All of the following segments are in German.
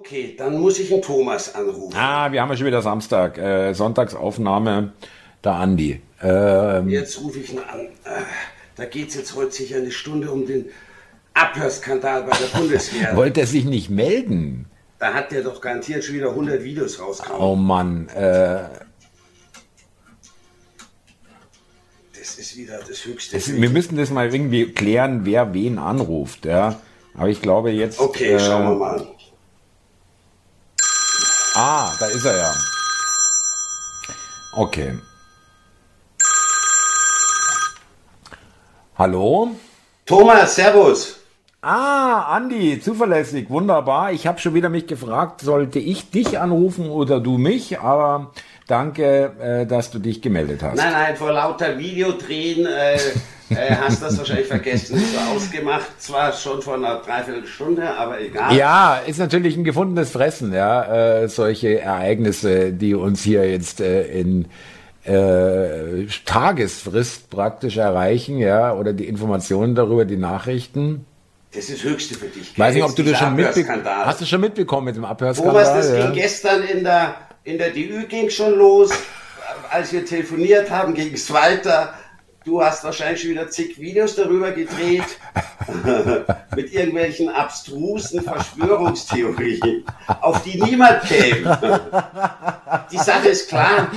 Okay, dann muss ich einen Thomas anrufen. Ah, wir haben ja schon wieder Samstag, äh, Sonntagsaufnahme, der Andi. Ähm, Jetzt rufe ich ihn an. Äh, da geht es jetzt heute sicher eine Stunde um den Abhörskandal bei der Bundeswehr. wollte er sich nicht melden? Da hat der doch garantiert schon wieder 100 Videos rausgehauen. Oh Mann, äh, Das ist wieder das Höchste. das, wir müssen das mal irgendwie klären, wer wen anruft, ja. Aber ich glaube jetzt. okay, äh, schauen wir mal. Ah, da ist er ja. Okay. Hallo? Thomas, Servus. Ah, Andi, zuverlässig, wunderbar. Ich habe schon wieder mich gefragt, sollte ich dich anrufen oder du mich? Aber danke, äh, dass du dich gemeldet hast. Nein, nein, vor lauter Videodrehen äh, äh, hast du das wahrscheinlich vergessen. Ist ausgemacht, zwar schon vor einer Dreiviertelstunde, aber egal. Ja, ist natürlich ein gefundenes Fressen, ja, äh, solche Ereignisse, die uns hier jetzt äh, in äh, Tagesfrist praktisch erreichen, ja, oder die Informationen darüber, die Nachrichten. Das ist das Höchste für dich. Weiß nicht, ob du das schon mitbekommen hast. Du schon mitbekommen mit dem Abhörskandal? Thomas, das ja? ging gestern in der, in der DÜ ging schon los. Als wir telefoniert haben, ging es weiter. Du hast wahrscheinlich schon wieder zig Videos darüber gedreht. mit irgendwelchen abstrusen Verschwörungstheorien, auf die niemand käme. Die Sache ist klar,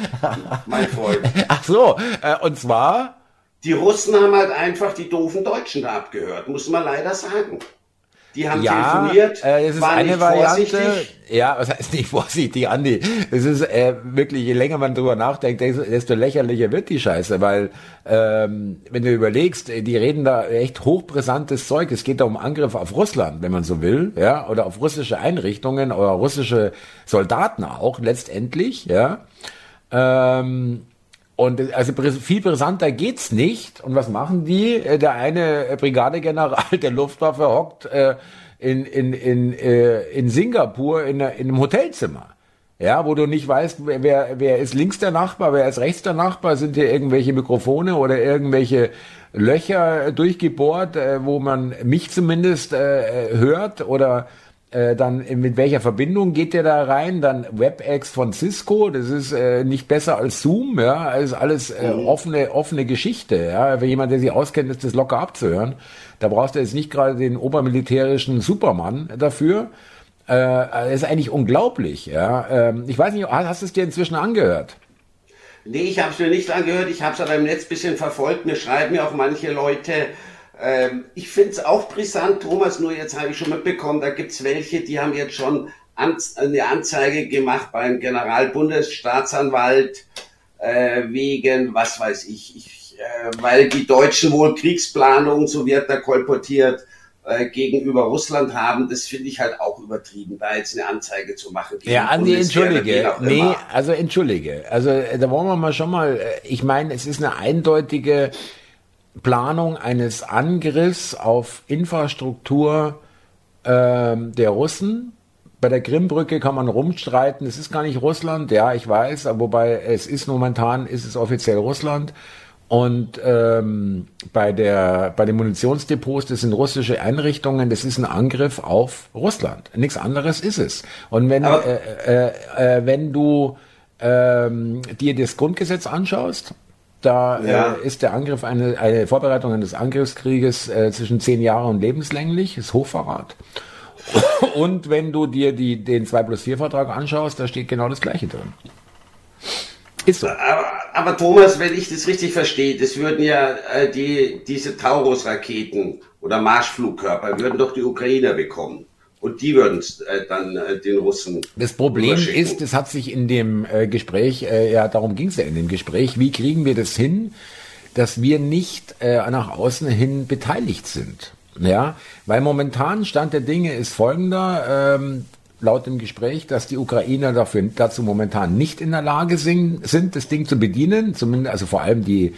mein Freund. Ach so, äh, und zwar, Die Russen haben halt einfach die doofen Deutschen da abgehört, muss man leider sagen. Die haben ja, telefoniert, äh, es ist eine Variante. vorsichtig. Ja, was heißt nicht vorsichtig, Andi? Es ist äh, wirklich, je länger man drüber nachdenkt, desto lächerlicher wird die Scheiße, weil ähm, wenn du überlegst, äh, die reden da echt hochbrisantes Zeug. Es geht da um Angriff auf Russland, wenn man so will, ja, oder auf russische Einrichtungen oder russische Soldaten auch letztendlich, ja. Ähm, und also viel brisanter geht's nicht. Und was machen die? Äh, Der eine äh, Brigadegeneral der Luftwaffe hockt äh, in, in, in, in Singapur in, einem Hotelzimmer. Ja, wo du nicht weißt, wer, wer, ist links der Nachbar, wer ist rechts der Nachbar, sind hier irgendwelche Mikrofone oder irgendwelche Löcher durchgebohrt, wo man mich zumindest hört oder äh, dann mit welcher Verbindung geht der da rein? Dann WebEx von Cisco, das ist äh, nicht besser als Zoom, ja, ist alles äh, offene offene Geschichte, ja. Für jemand, der sich auskennt, ist das locker abzuhören. Da brauchst du jetzt nicht gerade den obermilitärischen Supermann dafür. Äh, das ist eigentlich unglaublich, ja. Ähm, ich weiß nicht, hast hast du es dir inzwischen angehört? Nee, ich habe es mir nicht angehört, ich habe es aber im Netz ein bisschen verfolgt. Mir schreiben ja auch manche Leute. Ähm, ich finde es auch brisant, Thomas, nur jetzt habe ich schon mitbekommen, da gibt's welche, die haben jetzt schon an, eine Anzeige gemacht beim Generalbundesstaatsanwalt äh, wegen, was weiß ich, ich äh, weil die Deutschen wohl Kriegsplanung, so wird da kolportiert, äh, gegenüber Russland haben, das finde ich halt auch übertrieben, da jetzt eine Anzeige zu machen. Ja, Andi, wen entschuldige. Nee, immer. also entschuldige. Also äh, da wollen wir mal schon mal, äh, ich meine, es ist eine eindeutige Planung eines Angriffs auf Infrastruktur ähm, der Russen. Bei der Krimbrücke kann man rumstreiten, es ist gar nicht Russland, ja, ich weiß, aber wobei es ist momentan, ist es offiziell Russland. Und ähm, bei, der, bei den Munitionsdepots, das sind russische Einrichtungen, das ist ein Angriff auf Russland. Nichts anderes ist es. Und wenn, äh, äh, äh, wenn du ähm, dir das Grundgesetz anschaust, da Ja. äh, ist der Angriff eine, eine Vorbereitung eines Angriffskrieges äh, zwischen zehn Jahre und lebenslänglich, ist Hochverrat. Und wenn du dir die, den 2 plus 4 Vertrag anschaust, da steht genau das Gleiche drin. Ist so. Aber, aber Thomas, wenn ich das richtig verstehe, das würden ja äh, die, diese Taurus-Raketen oder Marschflugkörper, würden doch die Ukrainer bekommen. Und die würden es äh, dann äh, den Russen. Das Problem ist, es hat sich in dem äh, Gespräch, äh, ja, darum ging es ja in dem Gespräch, wie kriegen wir das hin, dass wir nicht äh, nach außen hin beteiligt sind. Ja, weil momentan Stand der Dinge ist folgender, ähm, laut dem Gespräch, dass die Ukrainer dafür, dazu momentan nicht in der Lage sind, das Ding zu bedienen, zumindest, also vor allem die,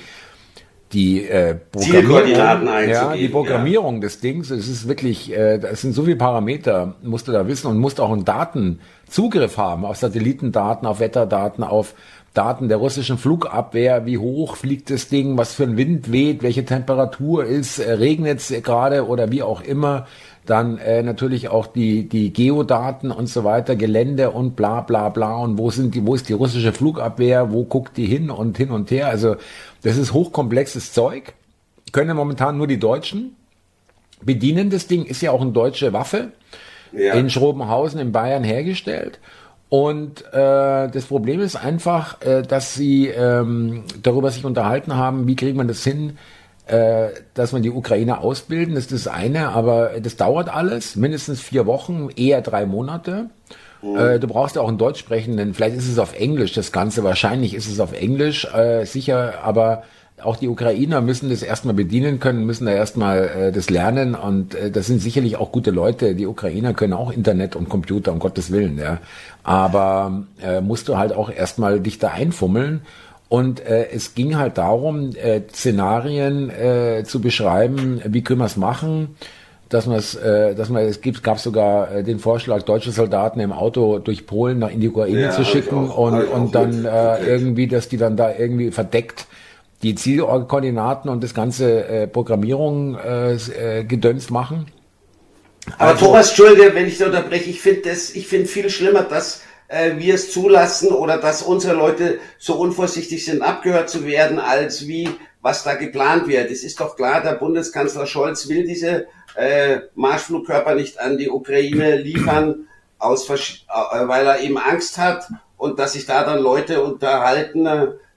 die äh, Zielkoordinaten ja, die Programmierung des Dings, es ist wirklich, äh, das sind so viele Parameter, musst du da wissen und musst auch einen Datenzugriff haben auf Satellitendaten, auf Wetterdaten, auf Daten der russischen Flugabwehr, wie hoch fliegt das Ding, was für ein Wind weht, welche Temperatur ist, äh, regnet es gerade oder wie auch immer. Dann äh, natürlich auch die, die Geodaten und so weiter, Gelände und bla bla bla und wo sind die, wo ist die russische Flugabwehr, wo guckt die hin und hin und her. Also das ist hochkomplexes Zeug. Können momentan nur die Deutschen bedienen. Das Ding ist ja auch eine deutsche Waffe ja. in Schrobenhausen in Bayern hergestellt. Und äh, das Problem ist einfach, äh, dass sie ähm, darüber sich unterhalten haben, wie kriegt man das hin, äh, dass man die Ukraine ausbilden, das ist das eine, aber das dauert alles, mindestens vier Wochen, eher drei Monate. Mhm. Äh, du brauchst ja auch einen Deutsch sprechenden, vielleicht ist es auf Englisch das Ganze, wahrscheinlich ist es auf Englisch, äh, sicher, aber auch die Ukrainer müssen das erstmal bedienen können, müssen da erstmal äh, das lernen und äh, das sind sicherlich auch gute Leute. Die Ukrainer können auch Internet und Computer, um Gottes Willen, ja. Aber äh, musst du halt auch erstmal dich da einfummeln. Und äh, es ging halt darum, äh, Szenarien äh, zu beschreiben, wie können wir es machen, dass man es, äh, dass man es gibt, gab sogar äh, den Vorschlag, deutsche Soldaten im Auto durch Polen nach in die Ukraine ja, zu schicken auch, und, und dann äh, irgendwie, dass die dann da irgendwie verdeckt die Zielkoordinaten und das ganze äh, Programmierung äh, äh, gedönst machen. Aber also, Thomas, Entschuldige, wenn ich da unterbreche, ich finde ich finde viel schlimmer, dass äh, wir es zulassen oder dass unsere Leute so unvorsichtig sind, abgehört zu werden, als wie was da geplant wird. Es ist doch klar, der Bundeskanzler Scholz will diese äh, Marschflugkörper nicht an die Ukraine liefern, aus, äh, weil er eben Angst hat und dass sich da dann Leute unterhalten,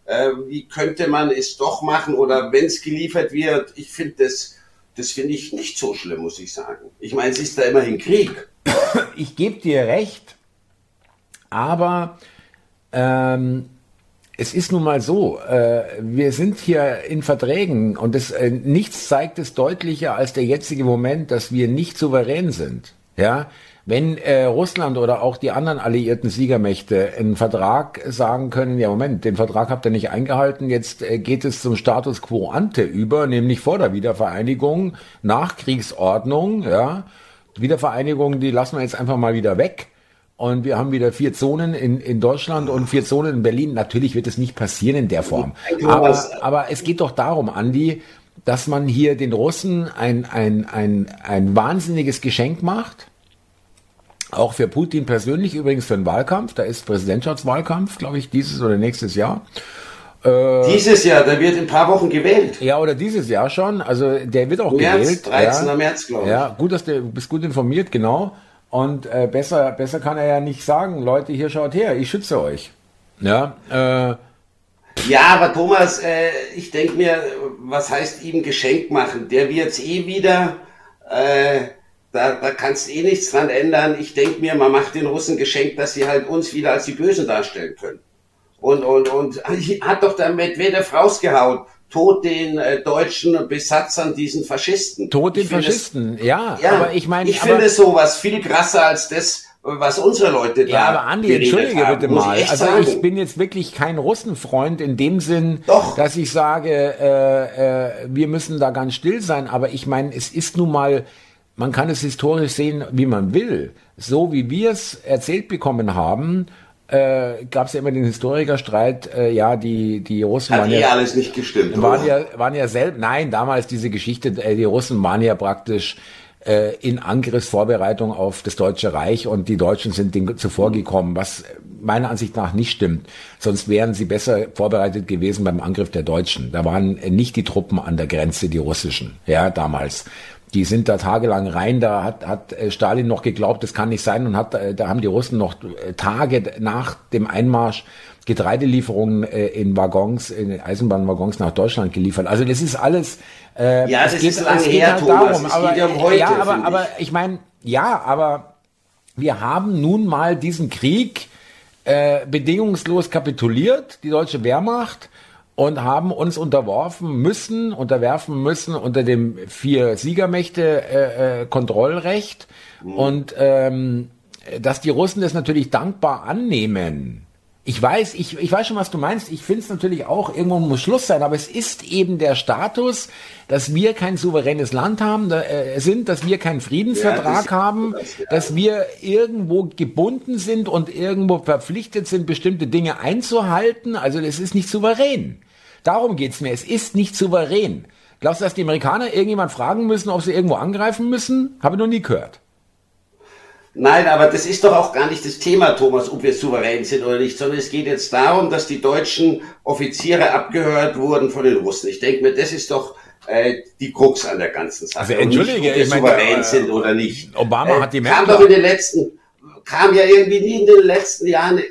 äh, wie könnte man es doch machen oder wenn es geliefert wird. Ich finde das, das finde ich nicht so schlimm, muss ich sagen. Ich meine, es ist da immerhin Krieg. Ich gebe dir recht, aber ähm, es ist nun mal so, äh, wir sind hier in Verträgen und das, äh, nichts zeigt es deutlicher als der jetzige Moment, dass wir nicht souverän sind. Ja, wenn äh, Russland oder auch die anderen alliierten Siegermächte einen Vertrag sagen können, ja Moment, den Vertrag habt ihr nicht eingehalten, jetzt äh, geht es zum Status quo ante über, nämlich vor der Wiedervereinigung, Nachkriegsordnung, ja, Wiedervereinigung, die lassen wir jetzt einfach mal wieder weg. Und wir haben wieder vier Zonen in, in Deutschland und vier Zonen in Berlin. Natürlich wird es nicht passieren in der Form. Aber, aber es geht doch darum, Andi, dass man hier den Russen ein, ein, ein, ein wahnsinniges Geschenk macht auch für Putin persönlich übrigens für den Wahlkampf. Da ist Präsidentschaftswahlkampf, glaube ich, dieses oder nächstes Jahr. Äh, dieses Jahr, der wird in ein paar Wochen gewählt. Ja, oder dieses Jahr schon. Also der wird auch März, gewählt. 13. Ja. März, glaube ich. Ja, gut, dass du bist gut informiert, genau. Und äh, besser, besser kann er ja nicht sagen, Leute, hier schaut her, ich schütze euch. Ja, äh, ja, aber Thomas, äh, ich denke mir, was heißt ihm Geschenk machen? Der wird eh wieder äh, da, da kannst du eh nichts dran ändern. Ich denke mir, man macht den Russen Geschenk, dass sie halt uns wieder als die Bösen darstellen können. Und, und, und hat doch der Medvedev rausgehauen. Tod den äh, deutschen Besatzern, diesen Faschisten. Tod den Faschisten, das, ja, ja. Aber ich meine, ich finde sowas viel krasser als das, was unsere Leute da. Ja, aber Andi, entschuldige haben, bitte mal. Ich also sagen. ich bin jetzt wirklich kein Russenfreund in dem Sinn, Doch. dass ich sage, äh, äh, wir müssen da ganz still sein. Aber ich meine, es ist nun mal man kann es historisch sehen, wie man will. So wie wir es erzählt bekommen haben, äh, gab es ja immer den Historikerstreit, äh, ja, die, die Russen Hat waren eh ja, alles nicht gestimmt. Waren oder? ja, waren ja selbst, nein, damals diese Geschichte, äh, die Russen waren ja praktisch äh, in Angriffsvorbereitung auf das Deutsche Reich und die Deutschen sind dem zuvor gekommen, was meiner Ansicht nach nicht stimmt. Sonst wären sie besser vorbereitet gewesen beim Angriff der Deutschen. Da waren nicht die Truppen an der Grenze, die russischen, ja, damals die sind da tagelang rein, da hat, hat äh, Stalin noch geglaubt, das kann nicht sein und hat, äh, da haben die Russen noch äh, Tage nach dem Einmarsch Getreidelieferungen in Waggons, in Eisenbahnwaggons nach Deutschland geliefert. Also das ist alles. Äh, ja, das geht, ist lange her, halt Thomas. Darum, es aber, geht um heute, ja, aber, aber ich meine, ja, aber wir haben nun mal diesen Krieg äh, bedingungslos kapituliert, die deutsche Wehrmacht und haben uns unterworfen müssen, unterwerfen müssen unter dem vier Siegermächte äh, äh, Kontrollrecht mhm. und ähm, dass die Russen das natürlich dankbar annehmen, Ich weiß, ich, ich weiß schon, was du meinst. Ich finde es natürlich auch, irgendwo muss Schluss sein, aber es ist eben der Status, dass wir kein souveränes Land haben, äh, sind, dass wir keinen Friedensvertrag ja, haben, das, ja. dass wir irgendwo gebunden sind und irgendwo verpflichtet sind, bestimmte Dinge einzuhalten. Also das ist nicht souverän. Darum geht's mir. Es ist nicht souverän. Glaubst du, dass die Amerikaner irgendjemand fragen müssen, ob sie irgendwo angreifen müssen? Habe ich noch nie gehört. Nein, aber das ist doch auch gar nicht das Thema, Thomas, ob wir souverän sind oder nicht, sondern es geht jetzt darum, dass die deutschen Offiziere abgehört wurden von den Russen. Ich denke mir, das ist doch äh, die Krux an der ganzen Sache. Also entschuldige, nicht, ob wir ich souverän meine, äh, sind oder nicht. Obama äh, hat die Kam doch in den letzten, kam ja irgendwie nie in den letzten Jahren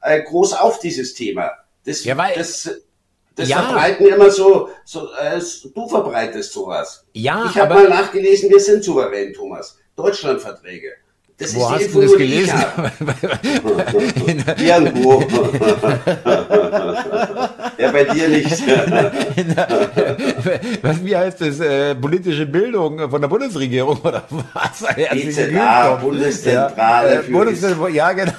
äh, groß auf dieses Thema. Das, ja, weil, das, das ja. verbreiten immer so, so äh, du verbreitest sowas. Ja, ich habe mal nachgelesen, wir sind souverän, Thomas. Deutschlandverträge. Das Wo hast du das gelesen? Irgendwo. ja, bei dir nicht. was, wie heißt das? Äh, politische Bildung von der Bundesregierung oder was? BZA, Bundeszentrale. Ja, äh, Bundeszentrale, ja, genau.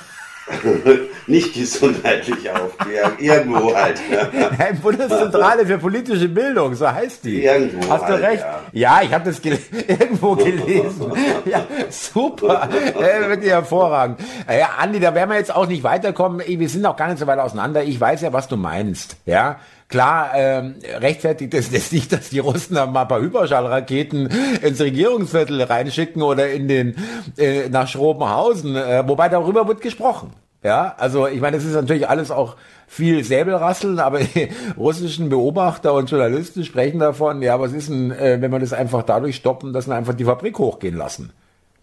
nicht gesundheitlich aufklären, irgendwo halt. Nein, Bundeszentrale für politische Bildung, so heißt die. Irgendwo Hast halt, du recht? Ja, ja ich habe das gel irgendwo gelesen. ja, super, äh, wirklich hervorragend. Ja, Andi, da werden wir jetzt auch nicht weiterkommen. Wir sind auch gar nicht so weit auseinander. Ich weiß ja, was du meinst. Ja, Klar, ähm, rechtfertigt es das nicht, dass die Russen da mal ein paar Überschallraketen ins Regierungsviertel reinschicken oder in den äh, nach Schrobenhausen, äh, wobei darüber wird gesprochen. Ja, also ich meine, es ist natürlich alles auch viel Säbelrasseln, aber die russischen Beobachter und Journalisten sprechen davon, ja, was ist denn, äh, wenn man das einfach dadurch stoppen, dass wir einfach die Fabrik hochgehen lassen?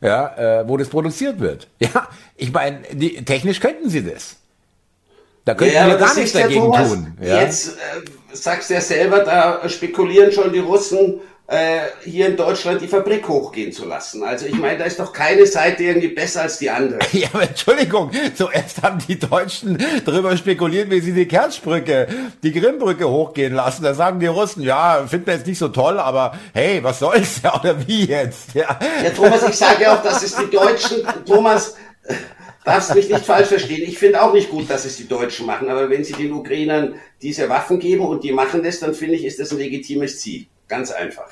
Ja, äh, wo das produziert wird. Ja, ich meine, die, technisch könnten sie das. Da könnten ja, wir gar nichts dagegen Thomas, tun. Ja? Jetzt äh, sagst du ja selber, da spekulieren schon die Russen, äh, hier in Deutschland die Fabrik hochgehen zu lassen. Also ich meine, da ist doch keine Seite irgendwie besser als die andere. Ja, aber Entschuldigung, zuerst haben die Deutschen darüber spekuliert, wie sie die Kerschbrücke, die Grimmbrücke hochgehen lassen. Da sagen die Russen, ja, finden wir jetzt nicht so toll, aber hey, was soll's ja, oder wie jetzt? Ja, ja Thomas, ich sage ja auch, dass es die Deutschen, Thomas, darfst mich nicht falsch verstehen. Ich finde auch nicht gut, dass es die Deutschen machen, aber wenn sie den Ukrainern diese Waffen geben und die machen das, dann finde ich, ist das ein legitimes Ziel. Ganz einfach.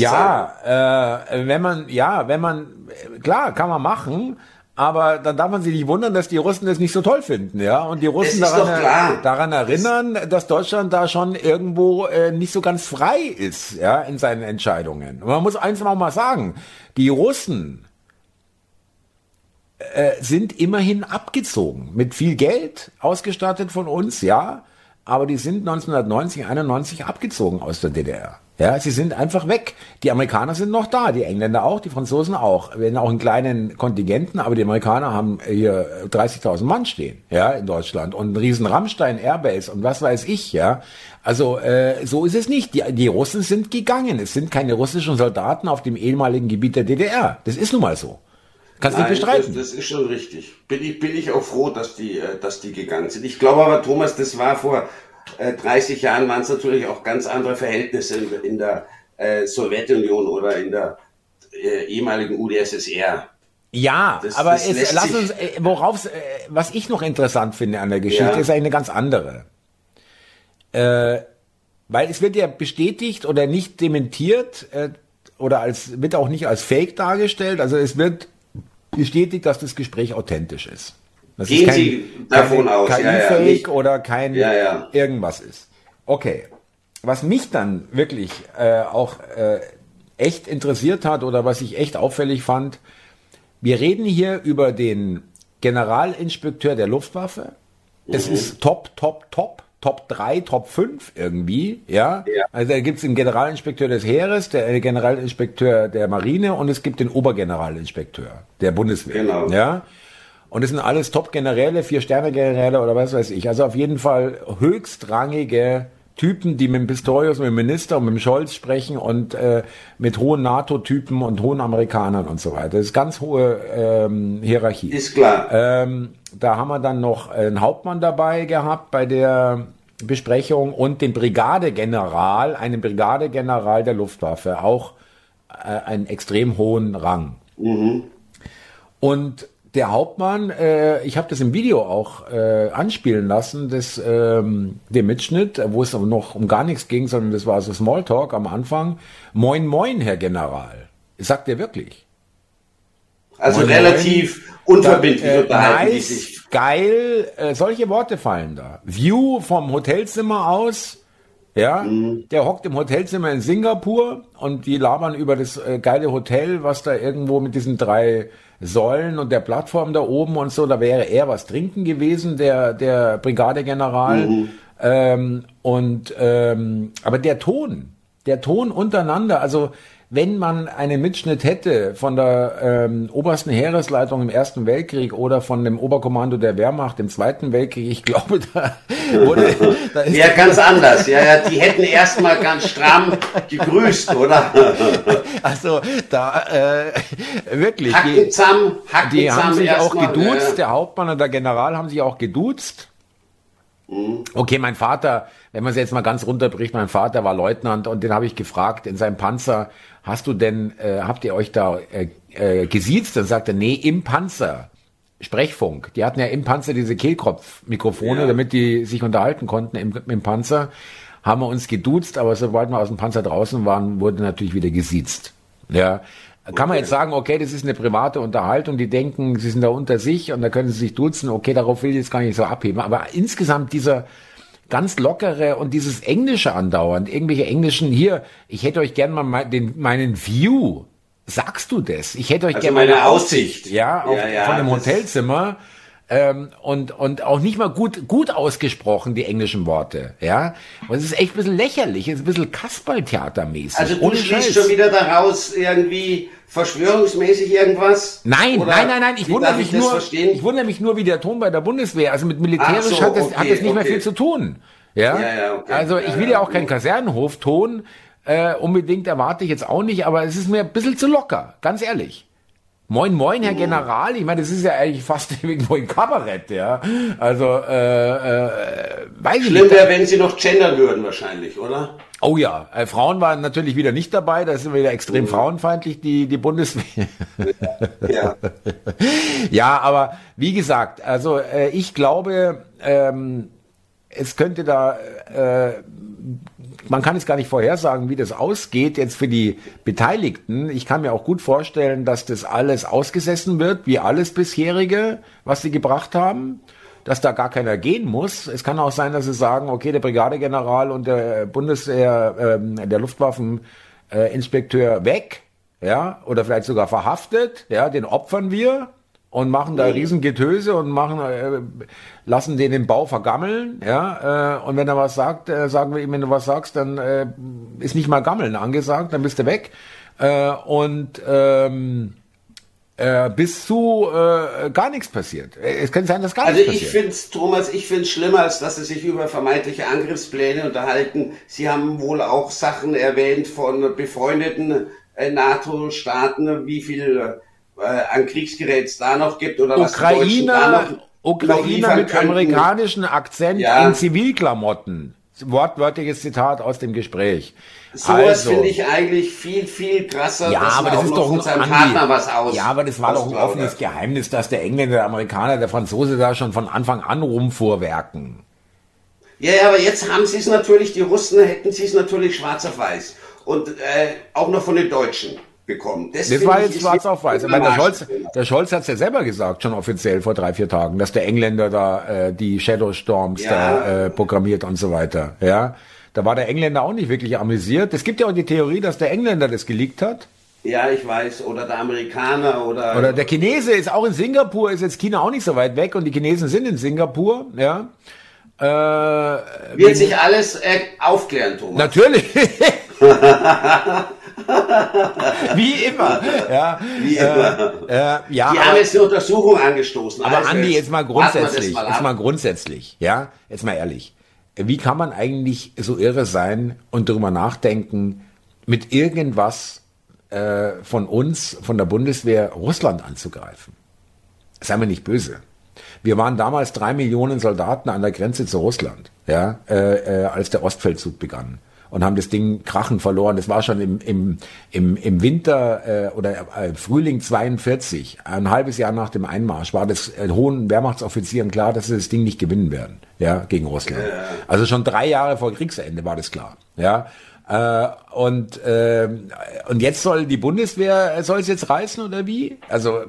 ja, äh, wenn man, ja, wenn man, klar, kann man machen, aber dann darf man sich nicht wundern, dass die Russen das nicht so toll finden, ja. Und die Russen daran, daran erinnern, dass Deutschland da schon irgendwo äh, nicht so ganz frei ist, ja, in seinen Entscheidungen. Und man muss eins noch mal sagen, die Russen äh, sind immerhin abgezogen. Mit viel Geld ausgestattet von uns, ja. Aber die sind 1990, 91 abgezogen aus der DDR. Ja, sie sind einfach weg. Die Amerikaner sind noch da, die Engländer auch, die Franzosen auch, wenn auch in kleinen Kontingenten, aber die Amerikaner haben hier 30.000 Mann stehen, ja, in Deutschland und einen riesen Rammstein Airbase und was weiß ich, ja. Also äh, so ist es nicht. Die, die Russen sind gegangen. Es sind keine russischen Soldaten auf dem ehemaligen Gebiet der DDR. Das ist nun mal so. Kannst du bestreiten. Das, das, ist schon richtig. Bin ich, bin ich auch froh, dass die, äh, dass die gegangen sind. Ich glaube aber, Thomas, das war vor äh, 30 Jahren, waren es natürlich auch ganz andere Verhältnisse in, in der äh, Sowjetunion oder in der äh, ehemaligen UdSSR. Ja, das, aber das es, lass uns, äh, worauf, äh, was ich noch interessant finde an der Geschichte, ja. ist eine ganz andere. Äh, weil es wird ja bestätigt oder nicht dementiert äh, oder als wird auch nicht als Fake dargestellt. Also es wird bestätigt, dass das Gespräch authentisch ist. Das Gehen ist kein, Sie davon aus, kein ja, ja, oder kein ja, ja. irgendwas ist. Okay. Was mich dann wirklich äh, auch äh, echt interessiert hat oder was ich echt auffällig fand, wir reden hier über den Generalinspekteur der Luftwaffe. Das mhm. ist top, top, top. Top 3, Top 5 irgendwie, ja. ja. Also da gibt es den Generalinspekteur des Heeres, der Generalinspekteur der Marine und es gibt den Obergeneralinspekteur der Bundeswehr. Genau. Ja. Und es sind alles Top-Generäle, Vier-Sterne-Generäle oder was weiß ich. Also auf jeden Fall höchstrangige Typen, die mit dem Pistorius, mit dem Minister und mit dem Scholz sprechen und äh, mit hohen NATO-Typen und hohen Amerikanern und so weiter. Das ist ganz hohe ähm, Hierarchie. Ist klar. Ähm, da haben wir dann noch einen Hauptmann dabei gehabt bei der Besprechung und den Brigadegeneral, einen Brigadegeneral der Luftwaffe, auch äh, einen extrem hohen Rang. Mhm. Und der Hauptmann, äh, ich habe das im Video auch äh, anspielen lassen, das, ähm, den Mitschnitt, wo es noch um gar nichts ging, sondern das war so Smalltalk am Anfang. Moin, moin, Herr General. Sagt er wirklich. Also moin, relativ moin. unverbindlich Dann, äh, unterhalten nice, sich. Geil, äh, solche Worte fallen da. View vom Hotelzimmer aus, ja, mhm. der hockt im Hotelzimmer in Singapur und die labern über das äh, geile Hotel, was da irgendwo mit diesen drei Säulen und der Plattform da oben und so, da wäre eher was trinken gewesen, der, der Brigadegeneral. Mhm. Ähm, und ähm, aber der Ton, der Ton untereinander, also wenn man einen Mitschnitt hätte von der ähm, obersten Heeresleitung im Ersten Weltkrieg oder von dem Oberkommando der Wehrmacht im Zweiten Weltkrieg, ich glaube, da wurde... Da ja, ganz anders. Ja, ja, die hätten erstmal ganz stramm gegrüßt, oder? Also, da äh, wirklich... Hackenzam, Hackenzam die haben sich auch geduzt, ja. der Hauptmann und der General haben sich auch geduzt. Mhm. Okay, mein Vater, wenn man es jetzt mal ganz runterbricht, mein Vater war Leutnant und den habe ich gefragt in seinem Panzer, hast du denn, äh, habt ihr euch da äh, äh, gesiezt? Dann sagt er, nee, im Panzer. Sprechfunk. Die hatten ja im Panzer diese Kehlkopfmikrofone, ja. damit die sich unterhalten konnten im, im Panzer. Haben wir uns geduzt, aber sobald wir aus dem Panzer draußen waren, wurde natürlich wieder gesiezt. Ja. Kann okay. man jetzt sagen, okay, das ist eine private Unterhaltung, die denken, sie sind da unter sich und da können sie sich duzen, okay, darauf will ich jetzt gar nicht so abheben. Aber insgesamt dieser, ganz lockere und dieses Englische andauernd, irgendwelche englischen hier, ich hätte euch gern mal den, meinen View, sagst du das? Ich hätte euch also gern meine Aussicht, ja, auf, ja, ja, von dem Hotelzimmer ähm, und und auch nicht mal gut gut ausgesprochen die englischen Worte, ja. Und es ist echt ein bisschen lächerlich, es ist ein bisschen Kasperltheatermäßig. Also du schließt schon wieder daraus irgendwie verschwörungsmäßig irgendwas? Nein, Oder nein, nein, nein. Ich wundere mich nur. Ich wundere mich nur, wie der Ton bei der Bundeswehr. Also mit militärisch so, hat es okay, hat es nicht okay. mehr viel zu tun. Ja. ja, ja okay. Also ich will ja, auch keinen Kasernenhofton. Äh, unbedingt erwarte ich jetzt auch nicht, aber es ist mir ein bisschen zu locker, ganz ehrlich. Moin, moin, Herr. General. Ich meine, das ist ja eigentlich fast irgendwo ein Kabarett, ja. Also, äh, äh, weiß Schlimm ich nicht. wäre, wenn Sie noch gendern würden, wahrscheinlich, oder? Oh ja, äh, Frauen waren natürlich wieder nicht dabei, da sind wieder extrem mhm. frauenfeindlich, die, die Bundeswehr. Ja. ja, aber wie gesagt, also äh, ich glaube, ähm, es könnte da, äh, man kann es gar nicht vorhersagen, wie das ausgeht jetzt für die Beteiligten. Ich kann mir auch gut vorstellen, dass das alles ausgesessen wird, wie alles bisherige, was sie gebracht haben dass da gar keiner gehen muss. Es kann auch sein, dass sie sagen, okay, der Brigadegeneral und der Bundeswehr, ähm, der Luftwaffeninspekteur äh, weg, ja, oder vielleicht sogar verhaftet, ja, den opfern wir und machen da Riesengetöse und machen, äh, lassen den den Bau vergammeln, ja, äh, und wenn er was sagt, äh, sagen wir ihm, wenn du was sagst, dann äh, ist nicht mal Gammeln angesagt, dann bist du weg. Äh, und ähm, äh, bis zu äh, gar nichts passiert. Es kann sein, dass gar also nichts passiert. Also ich finde es, Thomas, ich finde es schlimmer, als dass sie sich über vermeintliche Angriffspläne unterhalten. Sie haben wohl auch Sachen erwähnt von befreundeten äh, NATO-Staaten, wie viel äh, an Kriegsgerät da noch gibt oder Ukrainer, was die Ukrainer mit könnten. amerikanischen Akzent ja. in Zivilklamotten. Wortwörtliches Zitat aus dem Gespräch. Sowas also, finde ich eigentlich viel, viel krasser. Ja, aber das ist doch ein Partner was aus. Ja, aber das war doch ein offenes Geheimnis, dass der Engländer, der Amerikaner, der Franzose da schon von Anfang an rumfuhrwerken. Ja, ja, aber jetzt haben sie es natürlich, die Russen hätten sie es natürlich schwarz auf weiß. Und äh, auch noch von den Deutschen bekommen. Das, das war jetzt schwarz auf weiß. meine, der Scholz, der Scholz hat es ja selber gesagt, schon offiziell vor drei, vier Tagen, dass der Engländer da äh, die Shadow Storms ja. da äh, programmiert und so weiter. Ja, da war der Engländer auch nicht wirklich amüsiert. Es gibt ja auch die Theorie, dass der Engländer das geleakt hat. Ja, ich weiß. Oder der Amerikaner oder. Oder der Chinese ist auch in Singapur, ist jetzt China auch nicht so weit weg und die Chinesen sind in Singapur, ja. Äh, Wird sich alles äh, aufklären, Thomas. Natürlich. Wie immer. Ja, Wie immer. Äh, äh, ja, Die haben jetzt eine Untersuchung angestoßen. Aber also Andi, jetzt mal grundsätzlich, mal jetzt mal grundsätzlich, ja, jetzt mal ehrlich. Wie kann man eigentlich so irre sein und darüber nachdenken, mit irgendwas äh, von uns, von der Bundeswehr, Russland anzugreifen? Seien wir nicht böse. Wir waren damals drei Millionen Soldaten an der Grenze zu Russland, ja, äh, äh, als der Ostfeldzug begann. Und haben das Ding krachen verloren. Das war schon im, im, im, im Winter äh, oder äh, Frühling 42, ein halbes Jahr nach dem Einmarsch, war das äh, hohen Wehrmachtsoffizieren klar, dass sie das Ding nicht gewinnen werden, ja, gegen Russland. Also schon drei Jahre vor Kriegsende war das klar, ja. Äh, und, äh, und jetzt soll die Bundeswehr, soll es jetzt reißen oder wie? Also,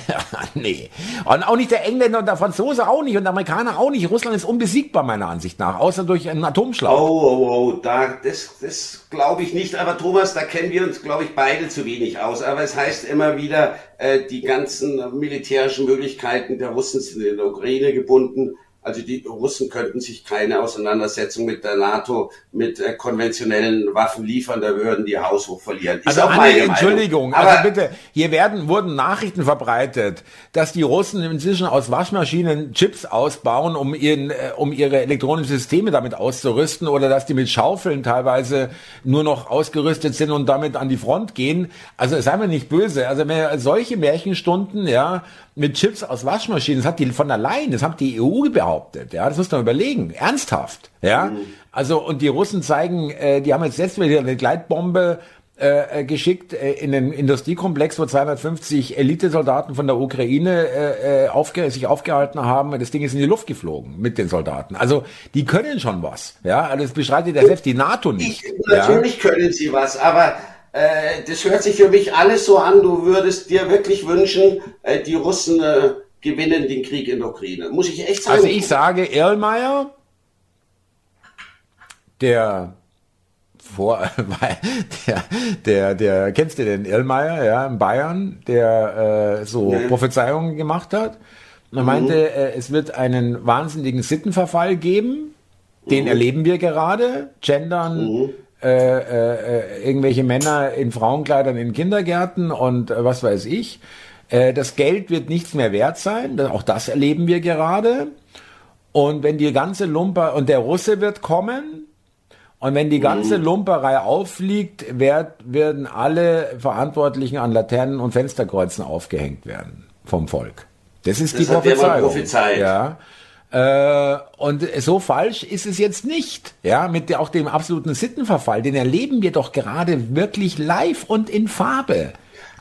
nee. Und auch nicht der Engländer und der Franzose auch nicht und der Amerikaner auch nicht. Russland ist unbesiegbar meiner Ansicht nach, außer durch einen Atomschlag. Oh, oh, oh, da, das, das glaube ich nicht. Aber Thomas, da kennen wir uns, glaube ich, beide zu wenig aus. Aber es heißt immer wieder, äh, die ganzen militärischen Möglichkeiten der Russen sind in der Ukraine gebunden. Also die Russen könnten sich keine Auseinandersetzung mit der NATO mit äh, konventionellen Waffen liefern, da würden die haushoch verlieren. Ist also meine Entschuldigung, Aber also bitte, hier werden wurden Nachrichten verbreitet, dass die Russen inzwischen aus Waschmaschinen Chips ausbauen, um ihren äh, um ihre elektronischen Systeme damit auszurüsten oder dass die mit Schaufeln teilweise nur noch ausgerüstet sind und damit an die Front gehen. Also seien wir nicht böse, also wenn solche Märchenstunden, ja, mit Chips aus Waschmaschinen, das hat die von allein, das hat die EU behauptet, ja, das muss man überlegen, ernsthaft, ja. Mhm. Also, und die Russen zeigen, äh, die haben jetzt selbst wieder eine Gleitbombe äh, äh, geschickt äh, in den Industriekomplex, wo 250 Elitesoldaten von der Ukraine äh, äh, aufge sich aufgehalten haben. Das Ding ist in die Luft geflogen mit den Soldaten. Also die können schon was. Ja, also das bestreitet ja selbst die NATO nicht. Ich, natürlich ja? können sie was, aber äh, das hört sich für mich alles so an, du würdest dir wirklich wünschen, äh, die Russen äh, gewinnen den Krieg in der Ukraine. Muss ich echt sagen. Also ich sage Erlmeier, der vor, der, der, der, kennst du den Erlmeier, ja, in Bayern, der äh, so nee. Prophezeiungen gemacht hat. Er mhm. meinte, äh, es wird einen wahnsinnigen Sittenverfall geben, den mhm. erleben wir gerade. Gendern, mhm äh, äh, irgendwelche Männer in Frauenkleidern in Kindergärten und äh, was weiß ich. Äh, das Geld wird nichts mehr wert sein, auch das erleben wir gerade. Und wenn die ganze Lumper, und der Russe wird kommen, und wenn die ganze mhm. Lumperei auffliegt, werd, werden alle Verantwortlichen an Laternen und Fensterkreuzen aufgehängt werden vom Volk. Das ist das die Prophezeiung. Ja. Äh, und so falsch ist es jetzt nicht. Ja, mit auch dem absoluten Sittenverfall, den erleben wir doch gerade wirklich live und in Farbe.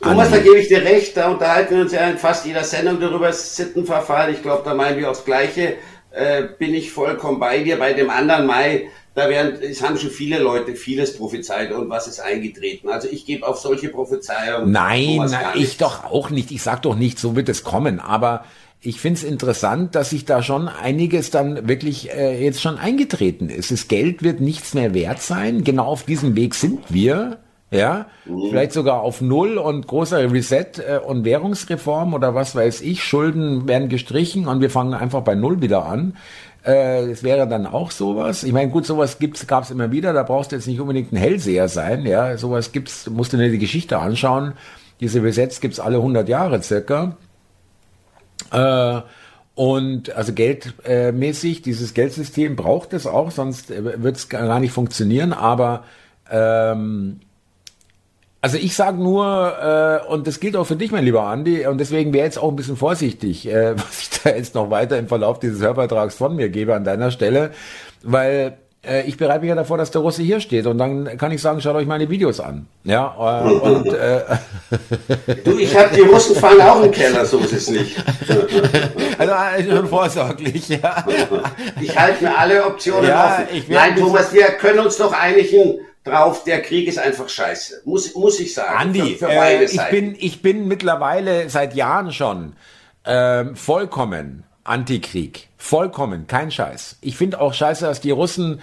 Thomas, da gebe ich dir recht, da unterhalten wir uns ja in fast jeder Sendung darüber, Sittenverfall. Ich glaube, da meinen wir auch das Gleiche. Äh, bin ich vollkommen bei dir. Bei dem anderen Mai, da werden, es haben schon viele Leute vieles prophezeit und was ist eingetreten. Also ich gebe auf solche Prophezeiungen. Nein, nein ich doch auch nicht. Ich sag doch nicht, so wird es kommen. Aber ich finde es interessant, dass sich da schon einiges dann wirklich äh, jetzt schon eingetreten ist. Das Geld wird nichts mehr wert sein. Genau auf diesem Weg sind wir. Ja, mhm. vielleicht sogar auf Null und großer Reset äh, und Währungsreform oder was weiß ich. Schulden werden gestrichen und wir fangen einfach bei Null wieder an. Äh, das wäre dann auch sowas. Ich meine, gut, sowas gibt's, gab's immer wieder. Da brauchst du jetzt nicht unbedingt ein Hellseher sein. Ja, sowas gibt's. Musst du dir die Geschichte anschauen. Diese Resets gibt's alle 100 Jahre circa. Äh, und also geldmäßig, dieses Geldsystem braucht es auch, sonst wird es gar nicht funktionieren. Aber ähm, also ich sage nur, äh, und das gilt auch für dich, mein lieber Andi, und deswegen wäre jetzt auch ein bisschen vorsichtig, äh, was ich da jetzt noch weiter im Verlauf dieses Hörvertrags von mir gebe an deiner Stelle, weil äh, ich bereite mich ja davor, dass der Russe hier steht und dann kann ich sagen, schaut euch meine Videos an. Ja, äh, und äh, du, ich habe die Russen fahren auch im Keller, so ist es nicht. also äh, schon vorsorglich, ja. Ich halte mir alle Optionen ja, offen. Nein, Thomas, wir können uns doch einigen drauf, der Krieg ist einfach scheiße. Muss, muss ich sagen. Andi, für, für äh, ich, bin, ich bin mittlerweile seit Jahren schon äh, vollkommen Antikrieg. Vollkommen, kein Scheiß. Ich finde auch scheiße, dass die Russen,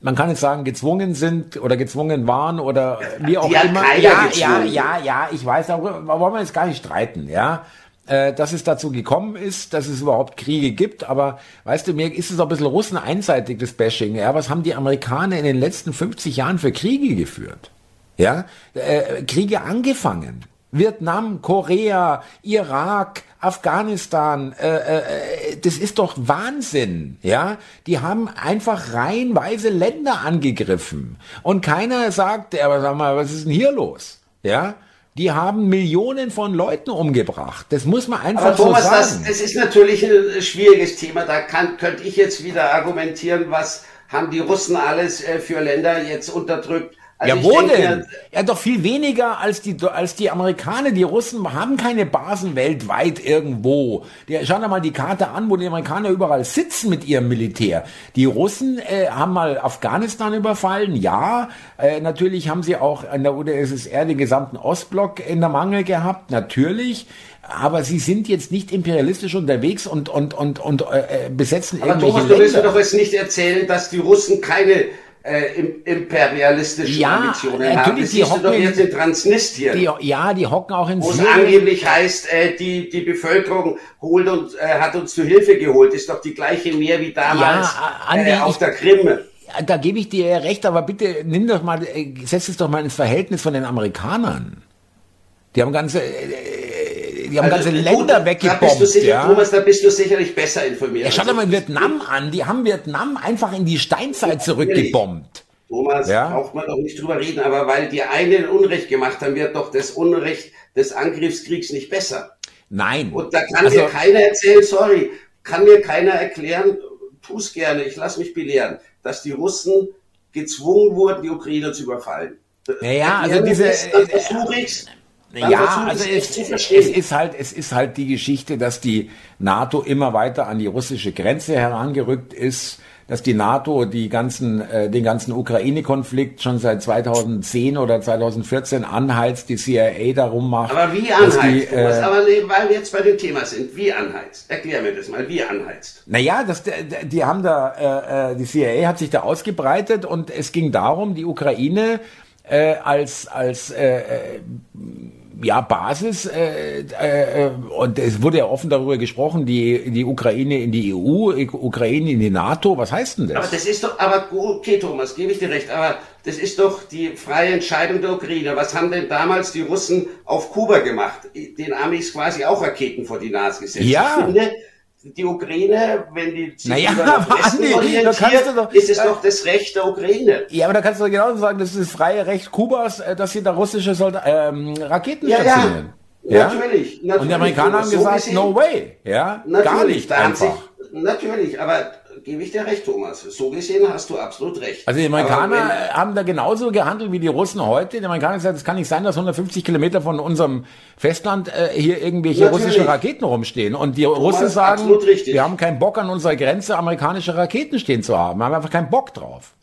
man kann jetzt sagen, gezwungen sind oder gezwungen waren oder wie auch immer. Ja, ja, ja, ja, ich weiß, da wollen wir jetzt gar nicht streiten, ja. Äh, dass es dazu gekommen ist, dass es überhaupt Kriege gibt, aber weißt du, mir ist es auch ein bisschen Russen einseitig, das Bashing, ja. Was haben die Amerikaner in den letzten 50 Jahren für Kriege geführt? Ja, äh, Kriege angefangen. Vietnam, Korea, Irak, Afghanistan, äh, äh, das ist doch Wahnsinn, ja? Die haben einfach reihenweise Länder angegriffen und keiner sagt, aber sag mal, was ist denn hier los, ja? Die haben Millionen von Leuten umgebracht. Das muss man einfach aber Thomas, so sagen. Das, es ist natürlich ein schwieriges Thema. Da kann, könnte ich jetzt wieder argumentieren, was haben die Russen alles äh, für Länder jetzt unterdrückt. Also ja, wo denke, denn? Ja, doch viel weniger als die, als die Amerikaner. Die Russen haben keine Basen weltweit irgendwo. Die, schauen doch mal die Karte an, wo die Amerikaner überall sitzen mit ihrem Militär. Die Russen äh, haben mal Afghanistan überfallen, ja. Äh, natürlich haben sie auch an der UdSSR den gesamten Ostblock in der Mangel gehabt, natürlich aber sie sind jetzt nicht imperialistisch unterwegs und und und und äh, besetzen aber irgendwelche Thomas, du willst mir doch jetzt nicht erzählen, dass die Russen keine äh, imperialistische ja, Ambitionen haben. Das siehst du doch jetzt in Transnistrien. Die, ja, die hocken auch in Wo es angeblich heißt, äh, die, die Bevölkerung holt uns, äh, hat uns zu Hilfe geholt. Ist doch die gleiche mehr wie damals ja, Andi, äh, auf der Krim. Da gebe ich dir recht, aber bitte nimm doch mal, äh, setz es doch mal ins Verhältnis von den Amerikanern. Die haben ganze, äh, die haben also, ganze Länder weggebombt. Da bist du sicher, ja? Thomas, da bist du sicherlich besser informiert. Ja, schau dir mal Vietnam an. Die haben Vietnam einfach in die Steinzeit zurückgebombt. Thomas, ja? braucht man doch nicht drüber reden, aber weil die einen Unrecht gemacht haben, wird doch das Unrecht des Angriffskriegs nicht besser. Nein. Und da kann also, mir keiner erzählen, sorry, kann mir keiner erklären, tu's gerne, ich lass mich belehren, dass die Russen gezwungen wurden, die Ukraine zu überfallen. Naja, also diese, das, dann ja, also es, es, ist halt, es ist halt die Geschichte, dass die NATO immer weiter an die russische Grenze herangerückt ist, dass die NATO die ganzen, äh, den ganzen Ukraine-Konflikt schon seit 2010 oder 2014 anheizt, die CIA darum macht. Aber wie anheizt? Die, äh, aber weil wir jetzt bei dem Thema sind, wie anheizt? Erklär mir das mal, wie anheizt? Naja, das, die haben da, äh, äh die CIA hat sich da ausgebreitet und es ging darum, die Ukraine äh, als als äh, äh ja, Basis äh, äh, und es wurde ja offen darüber gesprochen, die, die Ukraine in die EU, Ukraine in die NATO, was heißt denn das? Aber das ist doch, aber okay Thomas, gebe ich dir recht, aber das ist doch die freie Entscheidung der Ukraine. Was haben denn damals die Russen auf Kuba gemacht? Den Amis quasi auch Raketen vor die Nase gesetzt. Ja. Ich finde, die Ukraine, wenn die sich naja, über Westen orientiert, doch, ist es doch das Recht der Ukraine. Ja, aber da kannst du genauso sagen, das ist das freie Recht Kubas, äh, dass sie da russische Soldat ähm, Raketen ja, stationieren. Ja. ja. Natürlich, natürlich. Und die Amerikaner haben gesagt, so no way. Ja, natürlich, gar nicht einfach. Sich, natürlich, aber gebe ich dir recht, Thomas. So gesehen hast du absolut recht. Also die Amerikaner wenn, haben da genauso gehandelt wie die Russen heute. Die Amerikaner haben gesagt, es kann nicht sein, dass 150 Kilometer von unserem Festland äh, hier irgendwelche Natürlich. russische Raketen rumstehen. Und die Thomas, Russen sagen, wir haben keinen Bock an unserer Grenze amerikanische Raketen stehen zu haben. Wir haben einfach keinen Bock drauf.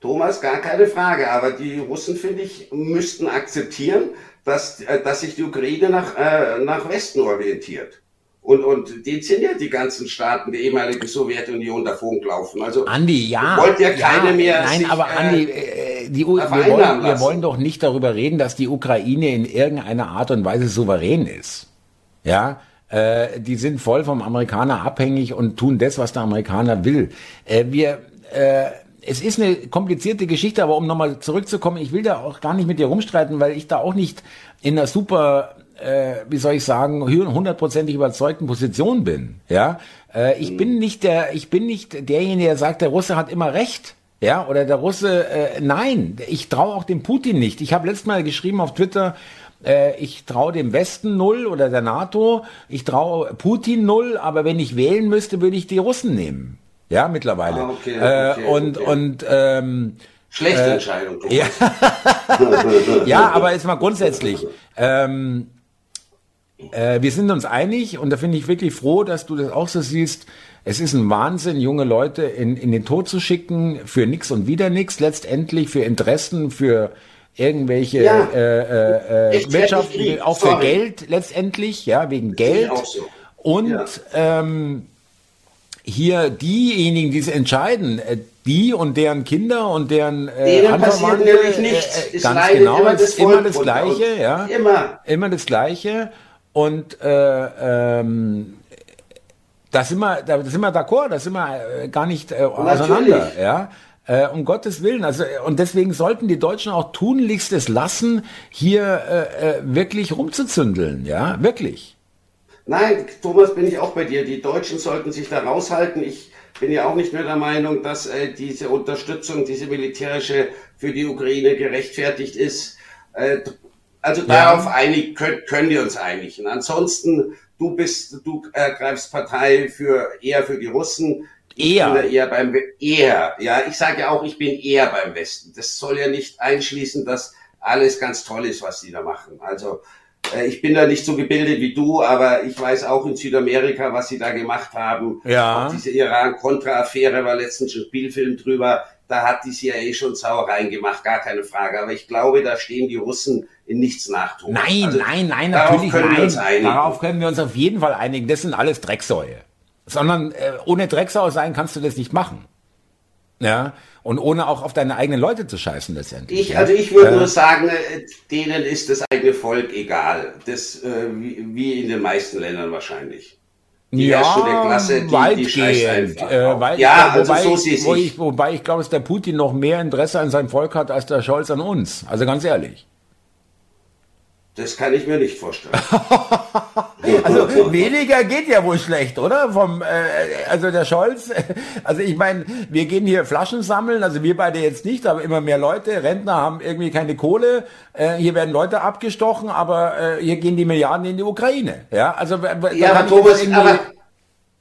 Thomas, gar keine Frage. Aber die Russen, finde ich, müssten akzeptieren, dass, äh, dass sich die Ukraine nach, äh, nach Westen orientiert. Und, und den sind ja die ganzen Staaten der ehemaligen Sowjetunion davon gelaufen. Also, Andi, ja. Wollt ja keine ja, mehr. Nein, sich, aber Andi, äh, äh die, wir, wollen, wir wollen doch nicht darüber reden, dass die Ukraine in irgendeiner Art und Weise souverän ist. Ja, äh, die sind voll vom Amerikaner abhängig und tun das, was der Amerikaner will. Äh, wir, äh, es ist eine komplizierte Geschichte, aber um nochmal zurückzukommen, ich will da auch gar nicht mit dir rumstreiten, weil ich da auch nicht in einer super äh, wie soll ich sagen, hundertprozentig überzeugten Position bin. Ja, äh, ich mhm. bin nicht der, ich bin nicht derjenige, der sagt, der Russe hat immer recht. Ja, oder der Russe, äh, nein, ich traue auch dem Putin nicht. Ich habe letztes Mal geschrieben auf Twitter, äh, ich traue dem Westen null oder der NATO, ich traue Putin null, aber wenn ich wählen müsste, würde ich die Russen nehmen. Ja, mittlerweile. Ah, okay, äh, okay, und okay. und ähm, Schlechte äh, Entscheidung. Ja. ja, aber jetzt mal grundsätzlich. Ähm, äh, wir sind uns einig und da finde ich wirklich froh, dass du das auch so siehst. Es ist ein Wahnsinn, junge Leute in, in den Tod zu schicken für nix und wieder nix, letztendlich für Interessen, für irgendwelche ja. äh, äh, äh Wirtschaft, auch für Geld letztendlich, ja, wegen Geld. So. Und ja. ähm, hier diejenigen, die es entscheiden, äh, die und deren Kinder und deren äh, Denen passiert nämlich nichts. Äh, ganz genau, immer das, immer das Gleiche, ja. Immer. Immer das Gleiche. Und äh, ähm, da sind wir, da sind wir d'accord, da sind wir äh, gar nicht äh, auseinander, ja. Äh, um Gottes Willen. Also und deswegen sollten die Deutschen auch tunlichst es lassen, hier äh, äh, wirklich rumzuzündeln, ja, wirklich. Nein, Thomas, bin ich auch bei dir. Die Deutschen sollten sich da raushalten. Ich bin ja auch nicht mehr der Meinung, dass äh, diese Unterstützung, diese militärische für die Ukraine gerechtfertigt ist. Äh, also darauf einig, können, können wir uns einigen. Ansonsten, du bist, du ergreifst Partei für eher für die Russen. Eher. Eher beim eher. Ja, ich sage ja auch, ich bin eher beim Westen. Das soll ja nicht einschließen, dass alles ganz toll ist, was die da machen. Also äh, ich bin da nicht so gebildet wie du, aber ich weiß auch in Südamerika, was sie da gemacht haben. Ja. Auch diese Iran-Contra-Affäre war letztens ein Spielfilm drüber. Da hat die CIA schon Sauereien gemacht, gar keine Frage. Aber ich glaube, da stehen die Russen in nichts nach. Nein, also, nein, nein, natürlich nein. Darauf können wir uns auf jeden Fall einigen. Das sind alles Drecksäue. Sondern äh, ohne Drecksau sein kannst du das nicht machen. Ja, und ohne auch auf deine eigenen Leute zu scheißen letztendlich. Ich, also ich würde äh, nur sagen, äh, denen ist das eigene Volk egal. Das, äh, wie, wie in den meisten Ländern wahrscheinlich. Die ja, der Klasse, die, weitgehend. Die äh, weit, ja, also wobei, so ich, wo ich, wobei ich glaube, dass der Putin noch mehr Interesse an seinem Volk hat als der Scholz an uns. Also ganz ehrlich. Das kann ich mir nicht vorstellen. also weniger geht ja wohl schlecht, oder? Vom, äh, also der Scholz, also ich meine, wir gehen hier Flaschen sammeln, also wir beide jetzt nicht, aber immer mehr Leute, Rentner haben irgendwie keine Kohle, äh, hier werden Leute abgestochen, aber äh, hier gehen die Milliarden in die Ukraine. Ja, also ja, aber Thomas, aber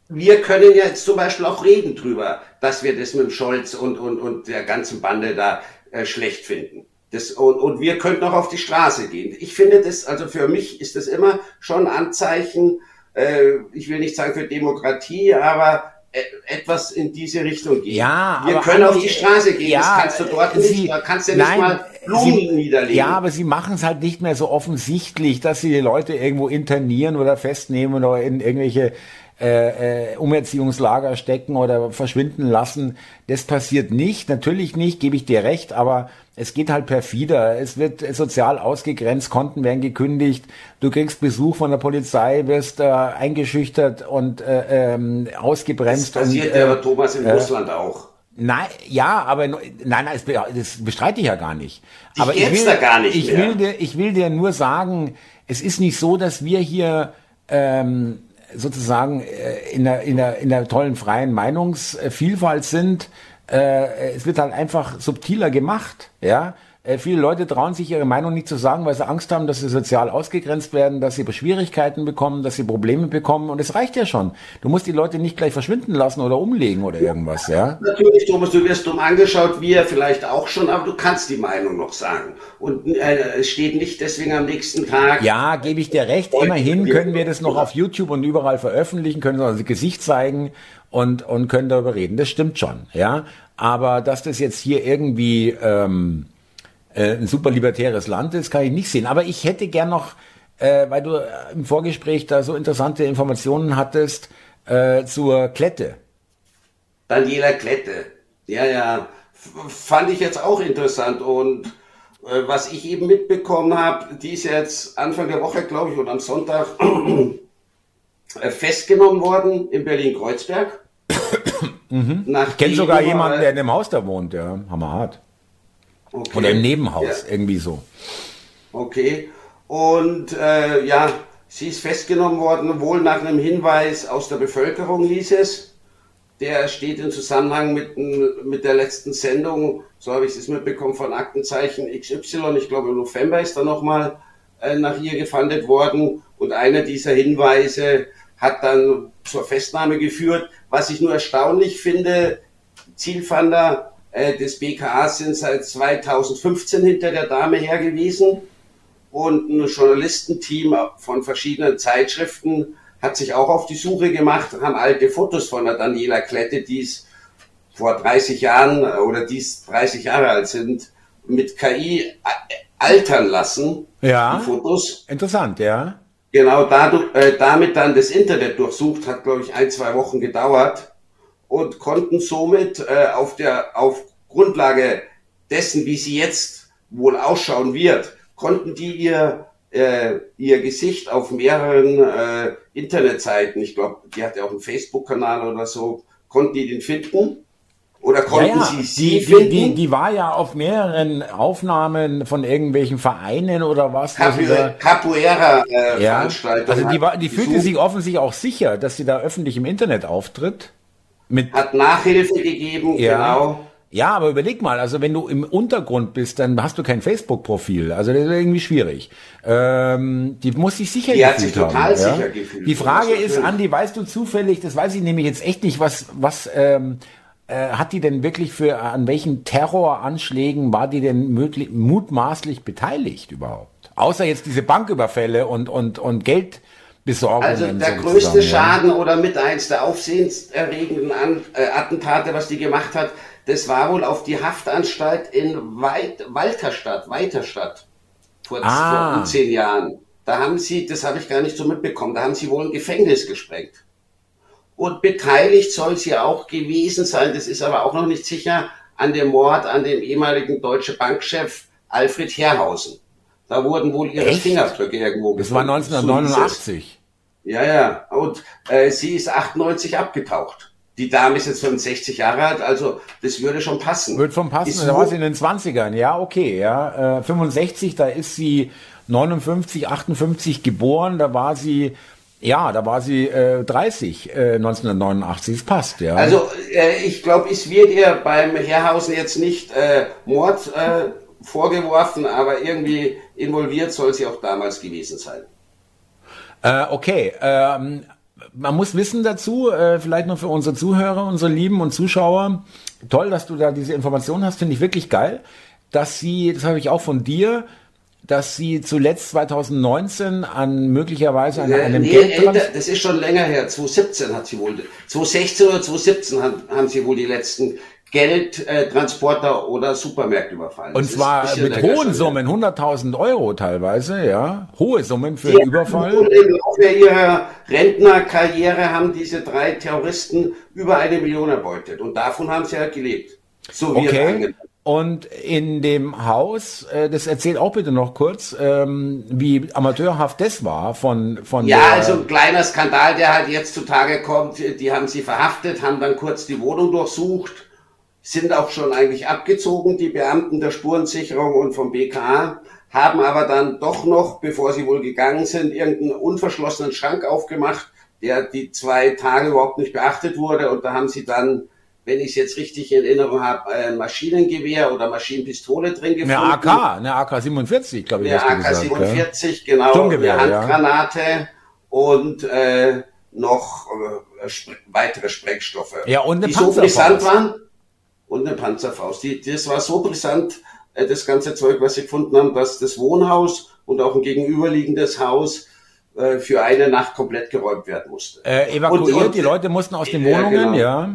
wir können ja jetzt zum Beispiel auch reden drüber, dass wir das mit dem Scholz und, und, und der ganzen Bande da äh, schlecht finden. Das, und, und wir könnten auch auf die Straße gehen. Ich finde das, also für mich ist das immer schon ein Anzeichen, äh, ich will nicht sagen für Demokratie, aber äh, etwas in diese Richtung gehen. Ja, wir können auf die Straße gehen. Ja, das kannst du dort Sie, nicht. Da kannst du nein, nicht mal Blumen Sie, niederlegen. Ja, aber sie machen es halt nicht mehr so offensichtlich, dass sie die Leute irgendwo internieren oder festnehmen oder in irgendwelche äh, äh, Umerziehungslager stecken oder verschwinden lassen. Das passiert nicht, natürlich nicht, gebe ich dir recht, aber es geht halt perfider. Es wird sozial ausgegrenzt, Konten werden gekündigt, du kriegst Besuch von der Polizei, wirst äh, eingeschüchtert und äh, ähm, ausgebremst. Das passiert und, äh, ja Thomas in äh, Russland auch. Nein, ja, aber nein, nein, das bestreite ich ja gar nicht. Ich aber ich will, da gar nicht ich will dir, ich will dir nur sagen, es ist nicht so, dass wir hier ähm, sozusagen äh, in der, in der, in der tollen freien Meinungsvielfalt sind. Äh, es wird halt einfach subtiler gemacht, ja. Äh, viele Leute trauen sich ihre Meinung nicht zu sagen, weil sie Angst haben, dass sie sozial ausgegrenzt werden, dass sie Schwierigkeiten bekommen, dass sie Probleme bekommen. Und es reicht ja schon. Du musst die Leute nicht gleich verschwinden lassen oder umlegen oder irgendwas, ja? Natürlich, Thomas, du wirst dumm angeschaut, wir vielleicht auch schon, aber du kannst die Meinung noch sagen. Und äh, es steht nicht deswegen am nächsten Tag. Ja, gebe ich dir recht. Immerhin können wir das noch auf YouTube und überall veröffentlichen, können unser Gesicht zeigen und, und können darüber reden. Das stimmt schon, ja. Aber dass das jetzt hier irgendwie... Ähm, äh, ein super libertäres Land ist, kann ich nicht sehen. Aber ich hätte gern noch, äh, weil du im Vorgespräch da so interessante Informationen hattest, äh, zur Klette. Daniela Klette. Ja, ja. fand ich jetzt auch interessant und äh, was ich eben mitbekommen habe, die ist jetzt Anfang der Woche, glaube ich, oder am Sonntag äh, festgenommen worden in Berlin-Kreuzberg. mhm. Ich kenne sogar jemanden, der in dem Haus da wohnt, ja, hammerhart. Okay. Oder im Nebenhaus, ja. irgendwie so. Okay. Und äh, ja, sie ist festgenommen worden, wohl nach einem Hinweis aus der Bevölkerung, hieß es. Der steht im Zusammenhang mit, mit der letzten Sendung, so habe ich es mitbekommen, von Aktenzeichen XY. Ich glaube, im November ist da nochmal äh, nach ihr gefandet worden. Und einer dieser Hinweise hat dann zur Festnahme geführt. Was ich nur erstaunlich finde, Zielfander äh, des BKA sind seit 2015 hinter der Dame her gewesen und ein Journalistenteam von verschiedenen Zeitschriften hat sich auch auf die Suche gemacht, haben alte Fotos von der Daniela Klette, die es vor 30 Jahren oder die 30 Jahre alt sind, mit KI altern lassen. Ja. Die Fotos. Interessant, ja. Genau, dadurch, äh, damit dann das Internet durchsucht, hat glaube ich ein, zwei Wochen gedauert und konnten somit äh, auf der auf Grundlage dessen, wie sie jetzt wohl ausschauen wird, konnten die ihr äh, ihr Gesicht auf mehreren äh, Internetseiten, ich glaube, die hatte auch einen Facebook-Kanal oder so, konnten die den finden? Oder konnten ja, ja. sie sie die, finden? Die, die, die, war ja auf mehreren Aufnahmen von irgendwelchen Vereinen oder was. Capoeira-Veranstaltungen. Äh, ja, also die, war, die fühlte sich offensichtlich auch sicher, dass sie da öffentlich im Internet auftritt. Mit, hat Nachhilfe gegeben, ja. genau. Ja, aber überleg mal, also wenn du im Untergrund bist, dann hast du kein Facebook-Profil. Also das ist irgendwie schwierig. Ähm, die muss sich sicher die gefühlt hat sich total haben, sicher ja? gefühlt. Die Frage ist. Andi, weißt du zufällig, das weiß ich nämlich jetzt echt nicht, was, was ähm, äh, hat die denn wirklich für, an welchen Terroranschlägen war die denn möglich, mutmaßlich beteiligt überhaupt? Außer jetzt diese Banküberfälle und, und, und Geldbesorgungen. Also der sozusagen, größte ja. Schaden oder mit eins der aufsehenserregenden An äh, Attentate, was die gemacht hat, das war wohl auf die Haftanstalt in Weit Walterstadt, Weiterstadt, vor, Ah. vor zehn Jahren. Da haben sie, das habe ich gar nicht so mitbekommen, da haben sie wohl ein Gefängnis gesprengt. Und beteiligt soll sie auch gewesen sein, das ist aber auch noch nicht sicher, an dem Mord an dem ehemaligen Deutsche Bankchef Alfred Herrhausen. Da wurden wohl ihre Echt? Fingerabdrücke irgendwo Das war gefunden. So hieß es. 1989. Ja, ja. Und äh, sie ist 98 abgetaucht. Die Dame ist jetzt 65 Jahre alt, also das würde schon passen. Wird vom passen, Ist da war sie in den 20ern, ja, okay, ja. Äh, 65, da ist sie 59, 58 geboren, da war sie, ja, da war sie äh, 30, äh, 1989, das passt, ja. Also äh, ich glaube, es wird ihr beim Herrhausen jetzt nicht äh, Mord äh, vorgeworfen, aber irgendwie involviert soll sie auch damals gewesen sein. Äh, okay, ähm, man muss wissen dazu, äh, vielleicht noch für unsere Zuhörer, unsere Lieben und Zuschauer, toll, dass du da diese Informationen hast, finde ich wirklich geil, dass sie, das habe ich auch von dir, dass sie zuletzt 2019 an möglicherweise an Äh, einem nee, Geldtrans- älter, das ist schon länger her. 2017 hat sie wohl, 2016 oder 2017 haben, haben sie wohl die letzten Geldtransporter oder Supermärkte überfallen. Und Das zwar mit hohen. Summen, 100.000 Euro teilweise, ja. Hohe Summen für Die einen Überfall. Und im Laufe ihrer Rentnerkarriere haben diese drei Terroristen über eine Million erbeutet. Und davon haben sie ja gelebt. So wie Okay. Und in dem Haus, äh, das erzählt auch bitte noch kurz, ähm, wie amateurhaft das war von, von Ja, also ein kleiner Skandal, der halt jetzt zutage kommt. Die haben sie verhaftet, haben dann kurz die Wohnung durchsucht, sind auch schon eigentlich abgezogen, die Beamten der Spurensicherung und vom BKA, haben aber dann doch noch, bevor sie wohl gegangen sind, irgendeinen unverschlossenen Schrank aufgemacht, der die zwei Tage überhaupt nicht beachtet wurde. Und da haben sie dann, wenn ich es jetzt richtig in Erinnerung habe, ein Maschinengewehr oder Maschinenpistole drin gefunden. eine AK, eine AK-47, glaube ich, Eine hast du gesagt. ja. AK-47, genau, Sturmgewehr, eine ja. Handgranate und äh, noch äh, spre weitere Sprengstoffe. Ja, und eine die so Panzerfaust. brisant waren. Und eine Panzerfaust. Die, das war so brisant, äh, das ganze Zeug, was sie gefunden haben, dass das Wohnhaus und auch ein gegenüberliegendes Haus äh, für eine Nacht komplett geräumt werden musste. Äh, evakuiert, Und- und- die Leute mussten aus den Ja, Wohnungen, genau. ja.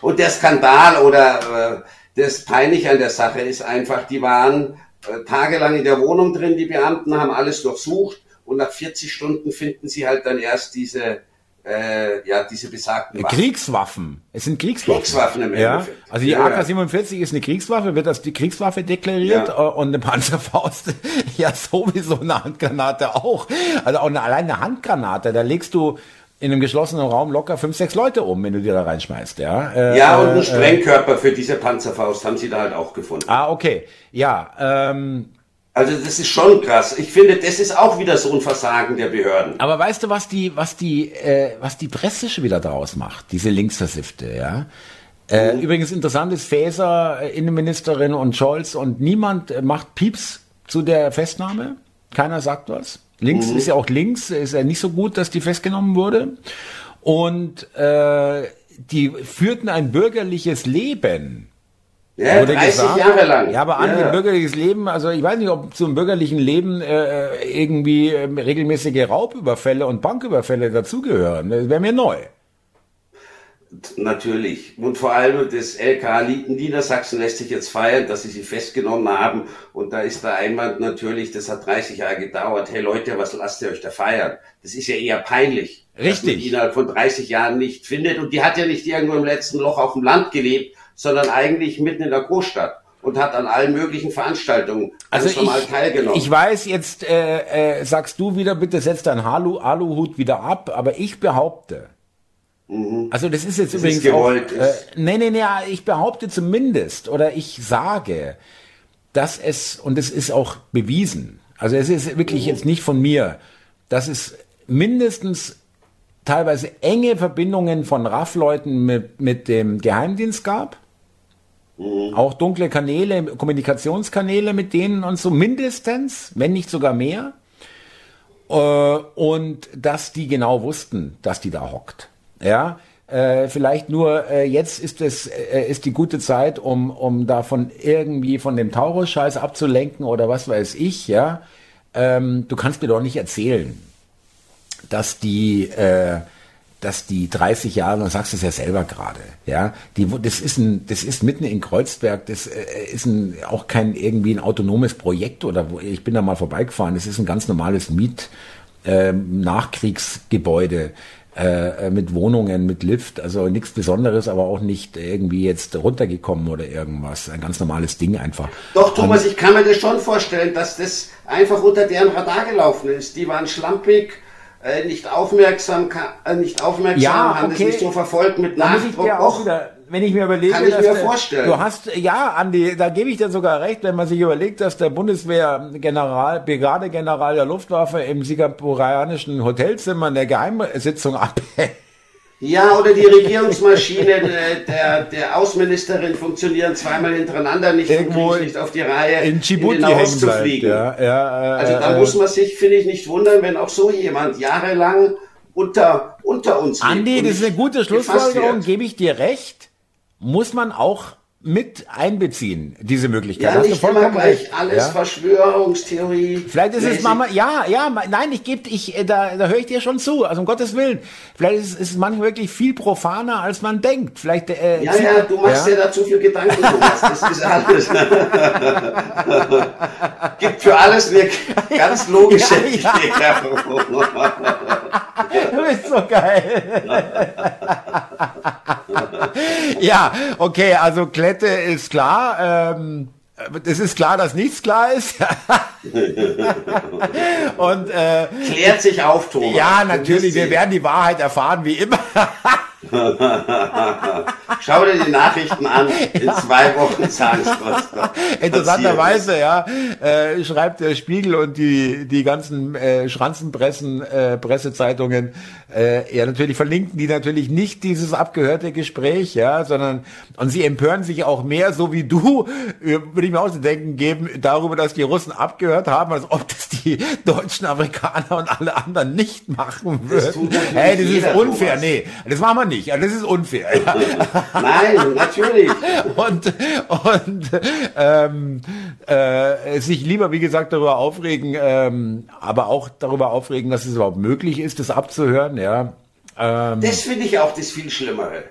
Und der Skandal oder äh, das Peinliche an der Sache ist einfach, die waren äh, tagelang in der Wohnung drin, die Beamten haben alles durchsucht und nach 40 Stunden finden sie halt dann erst diese, äh, ja, diese besagten Waffen. Kriegswaffen. Es sind Kriegswaffen. Kriegswaffen im ja. Endeffekt. Also die Ja, ja. AK-47 ist eine Kriegswaffe, wird als die Kriegswaffe deklariert Ja. äh, und eine Panzerfaust ja sowieso eine Handgranate auch. Also auch eine, allein eine Handgranate, da legst du in einem geschlossenen Raum locker fünf, sechs Leute um, wenn du die da reinschmeißt, ja. Äh, Ja, und äh, einen Sprengkörper für diese Panzerfaust haben sie da halt auch gefunden. Ah, okay. Ja, ähm, Also das ist schon krass. Ich finde, das ist auch wieder so ein Versagen der Behörden. Aber weißt du, was die, was die, äh, was die Presse schon wieder daraus macht? Diese Linksversiffte, ja. Äh, Übrigens interessant ist Faeser, äh, Innenministerin und Scholz und niemand äh, macht Pieps zu der Festnahme. Keiner sagt was. Links ist ja auch links, ist ja nicht so gut, dass die festgenommen wurde. Und äh, die führten ein bürgerliches Leben. Ja, wurde 30 gesagt. Jahre lang. Ja, aber an Ja. ein bürgerliches Leben, also ich weiß nicht, ob zum bürgerlichen Leben äh, irgendwie äh, regelmäßige Raubüberfälle und Banküberfälle dazugehören. Das wäre mir neu. Natürlich. Und vor allem das LK Niedersachsen lässt sich jetzt feiern, dass sie sie festgenommen haben. Und da ist der Einwand natürlich, das hat 30 Jahre gedauert. Hey Leute, was lasst ihr euch da feiern? Das ist ja eher peinlich. Dass man Richtig. die innerhalb von 30 Jahren nicht findet. Und die hat ja nicht irgendwo im letzten Loch auf dem Land gelebt, sondern eigentlich mitten in der Großstadt. Und hat an allen möglichen Veranstaltungen Also normal ich, teilgenommen. ich weiß, jetzt äh, äh, sagst du wieder, bitte setz deinen Alu Aluhut wieder ab, aber ich behaupte, also das ist jetzt Das übrigens ist gewollt, auch, äh, nee, nee, nee, ich behaupte zumindest oder ich sage, dass es, und es ist auch bewiesen, also es ist wirklich jetzt nicht von mir, dass es mindestens teilweise enge Verbindungen von RAF-Leuten mit, mit dem Geheimdienst gab. Mhm. Auch dunkle Kanäle, Kommunikationskanäle mit denen und so mindestens, wenn nicht sogar mehr. Äh, und dass die genau wussten, dass die da hockt. Ja, äh, vielleicht nur äh, jetzt ist es äh, ist die gute Zeit, um um davon irgendwie von dem Taurus-Scheiß abzulenken oder was weiß ich. Ja, ähm, du kannst mir doch nicht erzählen, dass die äh, dass die 30 Jahre, du sagst es ja selber gerade, ja, die, das ist ein, das ist mitten in Kreuzberg, das äh, ist ein, auch kein irgendwie ein autonomes Projekt oder wo, ich bin da mal vorbeigefahren, das ist ein ganz normales Miet, äh, Nachkriegsgebäude, äh, mit Wohnungen, mit Lift, also nichts Besonderes, aber auch nicht irgendwie jetzt runtergekommen oder irgendwas. Ein ganz normales Ding einfach. Doch, Thomas, Und, ich kann mir das schon vorstellen, dass das einfach unter deren Radar gelaufen ist. Die waren schlampig, äh, nicht aufmerksam, äh, nicht aufmerksam, ja, haben okay. das nicht so verfolgt mit Nachdruck. Ich auch wieder, wenn ich mir überlege, kann ich mir vorstellen. du hast, ja, Andi, da gebe ich dir sogar recht, wenn man sich überlegt, dass der Bundeswehrgeneral, Brigadegeneral der Luftwaffe im singapurianischen Hotelzimmer eine Geheimsitzung abhält ja, oder die Regierungsmaschine der, der Außenministerin funktionieren zweimal hintereinander nicht Irgendwo nicht auf die Reihe, in Djibouti in zu fliegen. Ja, ja, äh, also da äh, muss man sich, finde ich, nicht wundern, wenn auch so jemand jahrelang unter, unter uns. Andi, das ist eine gute Schlussfolgerung, gebe ich dir recht. Muss man auch mit einbeziehen, diese Möglichkeit. Ja, nicht immer gleich recht. alles ja? Verschwörungstheorie. Vielleicht ist es Mama, ja, ja, nein, ich gebe, ich, äh, da, da höre ich dir schon zu, also um Gottes Willen. Vielleicht ist, ist es manchmal wirklich viel profaner, als man denkt. Vielleicht, äh, ja, ja, du machst ja, ja da zu viel Gedanken, Thomas, das ist alles. Gibt für alles eine ganz logische ja, Erklärung. Du bist so geil. ja, okay, also Klette ist klar. Ähm, es ist klar, dass nichts klar ist. Und äh, klärt sich auf, Thomas. Ja, natürlich. Wir werden die Wahrheit erfahren, wie immer. Schau dir die Nachrichten an. In ja. zwei Wochen sagen es Interessanterweise, ja, äh, schreibt der Spiegel und die, die ganzen äh, Schranzenpressen, äh, Pressezeitungen, äh, ja, natürlich verlinken die natürlich nicht dieses abgehörte Gespräch, ja, sondern, und sie empören sich auch mehr, so wie du, äh, würde ich mir auch zu denken geben, darüber, dass die Russen abgehört haben, als ob das die deutschen Amerikaner und alle anderen nicht machen würden. Hey, das ist unfair. Thomas. Nee, das machen wir nicht. Das ist unfair. Ja. Nein, natürlich. Und, und ähm, äh, sich lieber, wie gesagt, darüber aufregen, ähm, aber auch darüber aufregen, dass es überhaupt möglich ist, das abzuhören. Ja. Ähm, das finde ich auch das viel Schlimmere.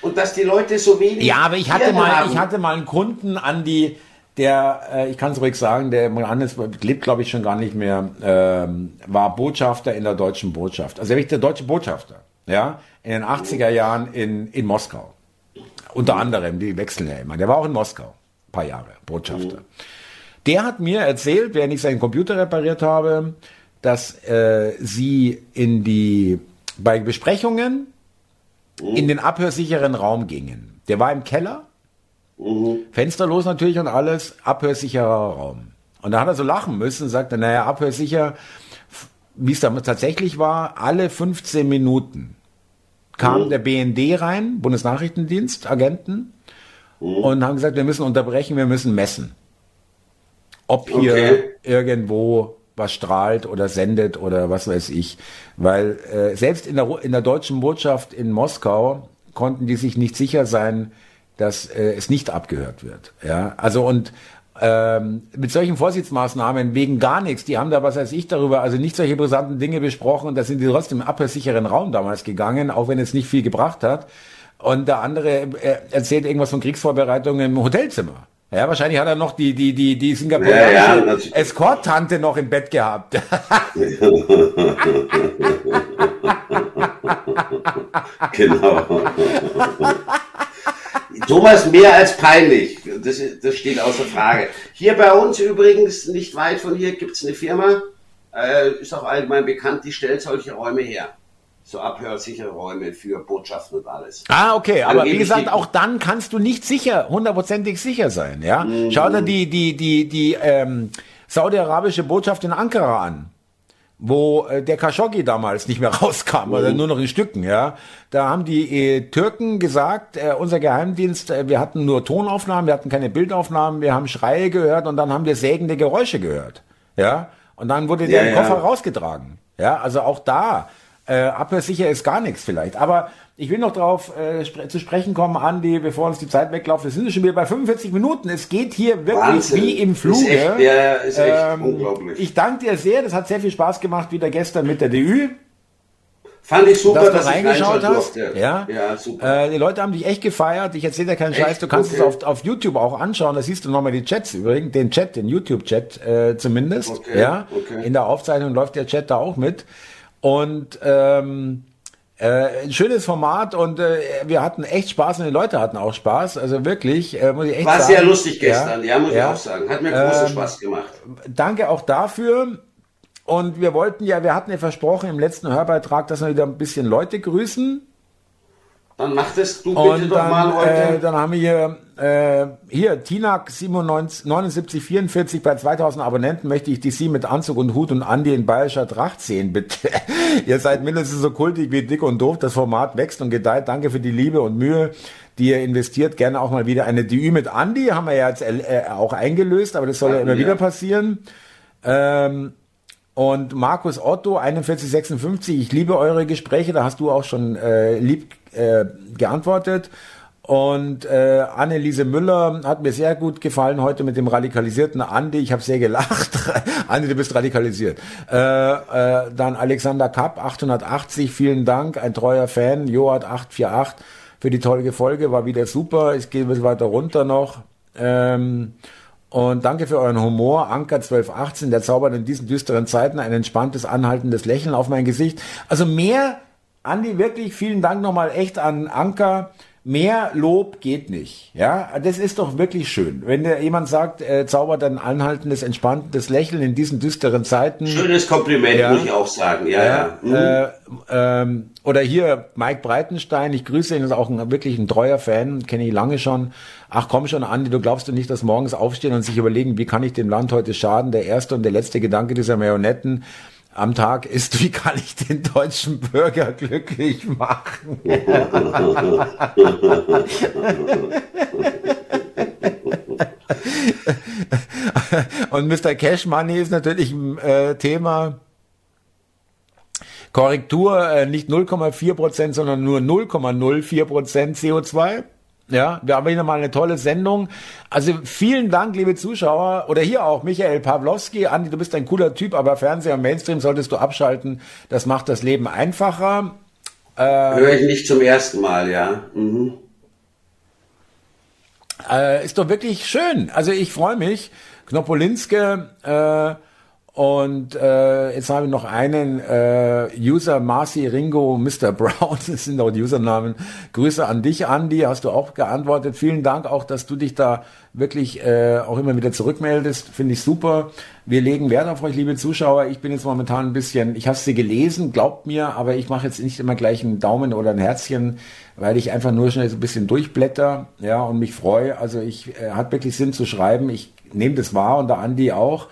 Und dass die Leute so wenig. Ja, aber ich hatte mal, haben. ich hatte mal einen Kunden an die, der, äh, ich kann es ruhig sagen, der Johannes lebt, glaube ich, schon gar nicht mehr, ähm, war Botschafter in der deutschen Botschaft. Also er ist der deutsche Botschafter ja, in den 80er Jahren in, in Moskau. Unter anderem, die wechseln ja immer. Der war auch in Moskau, ein paar Jahre, Botschafter. Der hat mir erzählt, während ich seinen Computer repariert habe, dass äh, sie in die, bei Besprechungen in den abhörsicheren Raum gingen. Der war im Keller, mhm. fensterlos natürlich und alles, abhörsicherer Raum. Und da hat er so lachen müssen und sagte, naja, abhörsicher, wie es damals tatsächlich war, alle 15 Minuten kam mhm. der BND rein, Bundesnachrichtendienst, Agenten, mhm. und haben gesagt, wir müssen unterbrechen, wir müssen messen. Ob hier okay. irgendwo was strahlt oder sendet oder was weiß ich. Weil äh, selbst in der, in der deutschen Botschaft in Moskau konnten die sich nicht sicher sein, dass äh, es nicht abgehört wird. Ja, also und ähm, mit solchen Vorsichtsmaßnahmen wegen gar nichts, die haben da, was weiß ich, darüber, also nicht solche brisanten Dinge besprochen und da sind die trotzdem im abhörsicheren Raum damals gegangen, auch wenn es nicht viel gebracht hat. Und der andere äh, erzählt irgendwas von Kriegsvorbereitungen im Hotelzimmer. Ja, wahrscheinlich hat er noch die, die, die, die singapurianische ja, ja, Escort-Tante noch im Bett gehabt. genau. Thomas mehr als peinlich. Das, das steht außer Frage. Hier bei uns übrigens, nicht weit von hier, gibt es eine Firma, äh, ist auch allgemein bekannt, die stellt solche Räume her. So abhörsichere Räume für Botschaften und alles. Ah, okay, aber wie gesagt, auch dann kannst du nicht sicher, hundertprozentig sicher sein, ja. Mhm. Schau dir die, die, die, die ähm, saudi-arabische Botschaft in Ankara an. wo äh, der Khashoggi damals nicht mehr rauskam, oder mhm. nur noch in Stücken, ja. Da haben die äh, Türken gesagt, äh, unser Geheimdienst, äh, wir hatten nur Tonaufnahmen, wir hatten keine Bildaufnahmen, wir haben Schreie gehört und dann haben wir sägende Geräusche gehört, ja. Und dann wurde der ja, Koffer ja. rausgetragen, ja. Also auch da, äh, abhörsicher ist gar nichts vielleicht, aber ich will noch darauf äh, spre zu sprechen kommen, Andi, bevor uns die Zeit weglauft. Wir sind schon wieder bei 45 Minuten. Es geht hier wirklich Wahnsinn. wie im Fluge. Ist echt, ja, ist echt ähm, unglaublich. Ich danke dir sehr. Das hat sehr viel Spaß gemacht, wieder gestern mit der DÜ. Fand ich super, dass, dass du reingeschaut hast. Ja, ja super. Äh, die Leute haben dich echt gefeiert. Ich erzähle dir keinen echt? Scheiß. Du kannst okay. es auf, auf YouTube auch anschauen. Da siehst du nochmal die Chats übrigens, den Chat, den YouTube-Chat äh, zumindest. Okay. Ja, okay. in der Aufzeichnung läuft der Chat da auch mit. Und ähm, äh, ein schönes Format und äh, wir hatten echt Spaß und die Leute hatten auch Spaß. Also wirklich, äh, muss ich echt War sagen. sehr lustig gestern, ja, ja muss ja. ich auch sagen. Hat mir großen ähm, Spaß gemacht. Danke auch dafür. Und wir wollten ja, wir hatten ja versprochen im letzten Hörbeitrag, dass wir wieder ein bisschen Leute grüßen. Dann mach das du bitte und doch dann, mal heute. Äh, dann haben wir hier, äh, hier Tinak 7944 bei 2000 Abonnenten möchte ich die Sie mit Anzug und Hut und Andi in bayerischer Tracht sehen, bitte. ihr seid mindestens so kultig wie dick und doof. Das Format wächst und gedeiht. Danke für die Liebe und Mühe, die ihr investiert. Gerne auch mal wieder eine DÜ mit Andi. Haben wir ja jetzt äh, auch eingelöst, aber das soll ja, ja immer wieder passieren. Ähm, und Markus Otto, 4156, ich liebe eure Gespräche, da hast du auch schon äh, lieb äh, geantwortet. Und äh, Anneliese Müller hat mir sehr gut gefallen heute mit dem radikalisierten Andi. Ich habe sehr gelacht. Andi, du bist radikalisiert. Äh, äh, dann Alexander Kapp, 880, vielen Dank. Ein treuer Fan. Joat 848 für die tolle Folge, war wieder super. Ich gehe ein bisschen weiter runter noch. Ähm, und danke für euren Humor. Anker 1218, der zaubert in diesen düsteren Zeiten ein entspanntes, anhaltendes Lächeln auf mein Gesicht. Also mehr Andi, wirklich vielen Dank nochmal echt an Anker. Mehr Lob geht nicht. Ja, das ist doch wirklich schön. Wenn dir jemand sagt, äh, zaubert ein anhaltendes, entspanntes Lächeln in diesen düsteren Zeiten. Schönes Kompliment, ja. muss ich auch sagen. Ja, ja. ja. Mhm. Äh, ähm, oder hier Mike Breitenstein, ich grüße ihn, ist auch ein, wirklich ein treuer Fan, kenne ich lange schon. Ach komm schon, Andi, du glaubst du nicht, dass morgens aufstehen und sich überlegen, wie kann ich dem Land heute schaden? Der erste und der letzte Gedanke dieser Marionetten am Tag ist, wie kann ich den deutschen Bürger glücklich machen? Und Mr. Cash Money ist natürlich ein äh, Thema. Korrektur äh, nicht 0,4 Prozent, sondern nur 0,04 Prozent CO2. Ja, wir haben wieder mal eine tolle Sendung. Also vielen Dank, liebe Zuschauer. Oder hier auch Michael Pawlowski. Andi, du bist ein cooler Typ, aber Fernseher und Mainstream solltest du abschalten. Das macht das Leben einfacher. Äh, Höre ich nicht zum ersten Mal, ja. Mhm. Äh, ist doch wirklich schön. Also ich freue mich. Knopolinske, äh, und äh, jetzt habe ich noch einen äh, User Marcy Ringo Mr. Brown, das sind auch die Usernamen. Grüße an dich, Andy, hast du auch geantwortet. Vielen Dank auch, dass du dich da wirklich äh, auch immer wieder zurückmeldest. Finde ich super. Wir legen Wert auf euch, liebe Zuschauer. Ich bin jetzt momentan ein bisschen, ich habe sie gelesen, glaubt mir, aber ich mache jetzt nicht immer gleich einen Daumen oder ein Herzchen, weil ich einfach nur schnell so ein bisschen durchblätter, ja, und mich freue. Also ich äh, hat wirklich Sinn zu schreiben. Ich nehme das wahr und der Andi auch.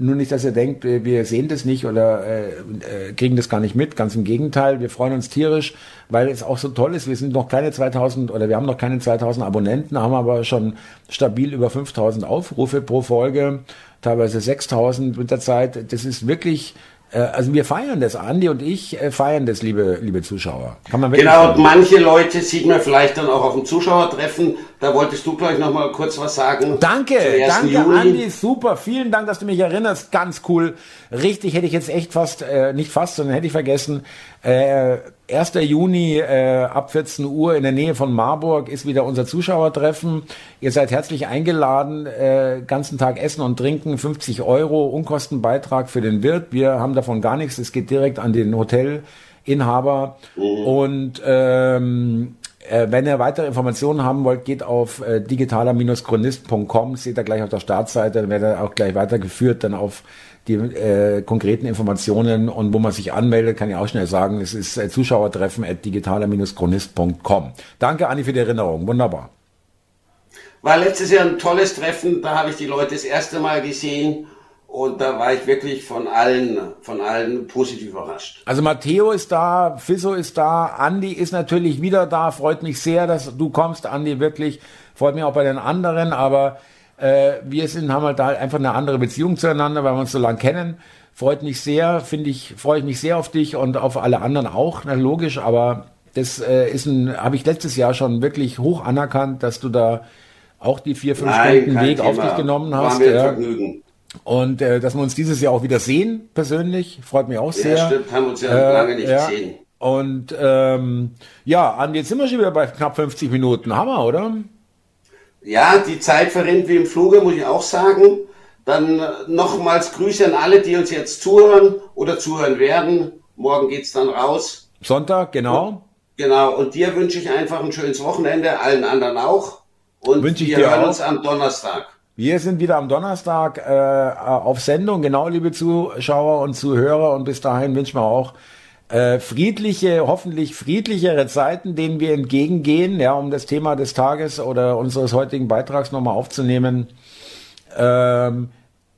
Nur nicht, dass ihr denkt, wir sehen das nicht oder äh, äh, kriegen das gar nicht mit. Ganz im Gegenteil, wir freuen uns tierisch, weil es auch so toll ist. Wir sind noch keine 2000 oder wir haben noch keine 2000 Abonnenten, haben aber schon stabil über 5000 Aufrufe pro Folge, teilweise 6000 mit der Zeit. Das ist wirklich äh, also wir feiern das, Andi und ich äh, feiern das, liebe, liebe Zuschauer. Kann man genau, und manche Leute sieht man vielleicht dann auch auf dem Zuschauertreffen. Da wolltest du gleich noch mal kurz was sagen. Danke, danke Juni. Andi, super. Vielen Dank, dass du mich erinnerst. Ganz cool. Richtig, hätte ich jetzt echt fast, äh, nicht fast, sondern hätte ich vergessen. Äh, 1. Juni äh, ab 14 Uhr in der Nähe von Marburg ist wieder unser Zuschauertreffen. Ihr seid herzlich eingeladen. Äh, ganzen Tag Essen und Trinken, 50 Euro Unkostenbeitrag für den Wirt. Wir haben davon gar nichts. Es geht direkt an den Hotelinhaber. Mhm. Und ähm, äh, wenn ihr weitere Informationen haben wollt, geht auf äh, digitaler-chronist.com. Seht ihr gleich auf der Startseite. Dann werdet ihr auch gleich weitergeführt dann auf die äh, konkreten Informationen und wo man sich anmeldet, kann ich auch schnell sagen, es ist äh, Zuschauertreffen at digitaler-chronist.com. Danke, Anni, für die Erinnerung. Wunderbar. War letztes Jahr ein tolles Treffen, da habe ich die Leute das erste Mal gesehen Und da war ich wirklich von allen, von allen positiv überrascht. Also Matteo ist da, Fisso ist da, Andi ist natürlich wieder da. Freut mich sehr, dass du kommst, Andi, wirklich. Freut mich auch bei den anderen, aber äh, wir sind, haben halt da einfach eine andere Beziehung zueinander, weil wir uns so lange kennen. Freut mich sehr, finde ich, freue ich mich sehr auf dich und auf alle anderen auch, na, logisch, aber das äh, ist ein, habe ich letztes Jahr schon wirklich hoch anerkannt, dass du da auch die vier, fünf Nein, Stunden Weg Thema. auf dich genommen hast. War ja. Vergnügen. Und äh, dass wir uns dieses Jahr auch wieder sehen, persönlich, freut mich auch sehr. Ja, stimmt, haben uns ja äh, lange nicht ja. gesehen. Und ähm, ja, Andi, jetzt sind wir schon wieder bei knapp 50 Minuten. Hammer, oder? Ja, die Zeit verrinnt wie im Fluge, muss ich auch sagen. Dann nochmals Grüße an alle, die uns jetzt zuhören oder zuhören werden. Morgen geht's dann raus. Sonntag, genau. Und, genau, und dir wünsche ich einfach ein schönes Wochenende, allen anderen auch. Und wünsche ich wir dir hören auch. uns am Donnerstag. Wir sind wieder am Donnerstag äh, auf Sendung, genau, liebe Zuschauer und Zuhörer. Und bis dahin wünschen wir auch äh, friedliche, hoffentlich friedlichere Zeiten, denen wir entgegengehen, ja, um das Thema des Tages oder unseres heutigen Beitrags nochmal aufzunehmen. Ähm,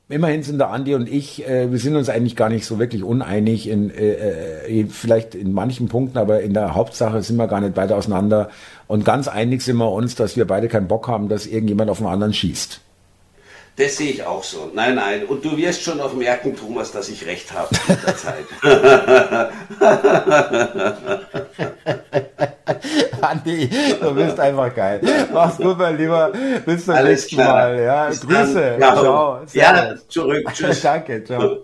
immerhin sind der Andi und ich, äh, wir sind uns eigentlich gar nicht so wirklich uneinig, in, äh, äh, vielleicht in manchen Punkten, aber in der Hauptsache sind wir gar nicht weiter auseinander. Und ganz einig sind wir uns, dass wir beide keinen Bock haben, dass irgendjemand auf den anderen schießt. Das sehe ich auch so. Nein, nein. Und du wirst schon noch merken, Thomas, dass ich recht habe mit der Zeit. Andi, du bist einfach geil. Mach's gut, mein Lieber. Bis zum Alles nächsten klar. Mal. Ja, Bis Grüße. Ciao. ciao. Ja, zurück. Tschüss. Danke. Ciao.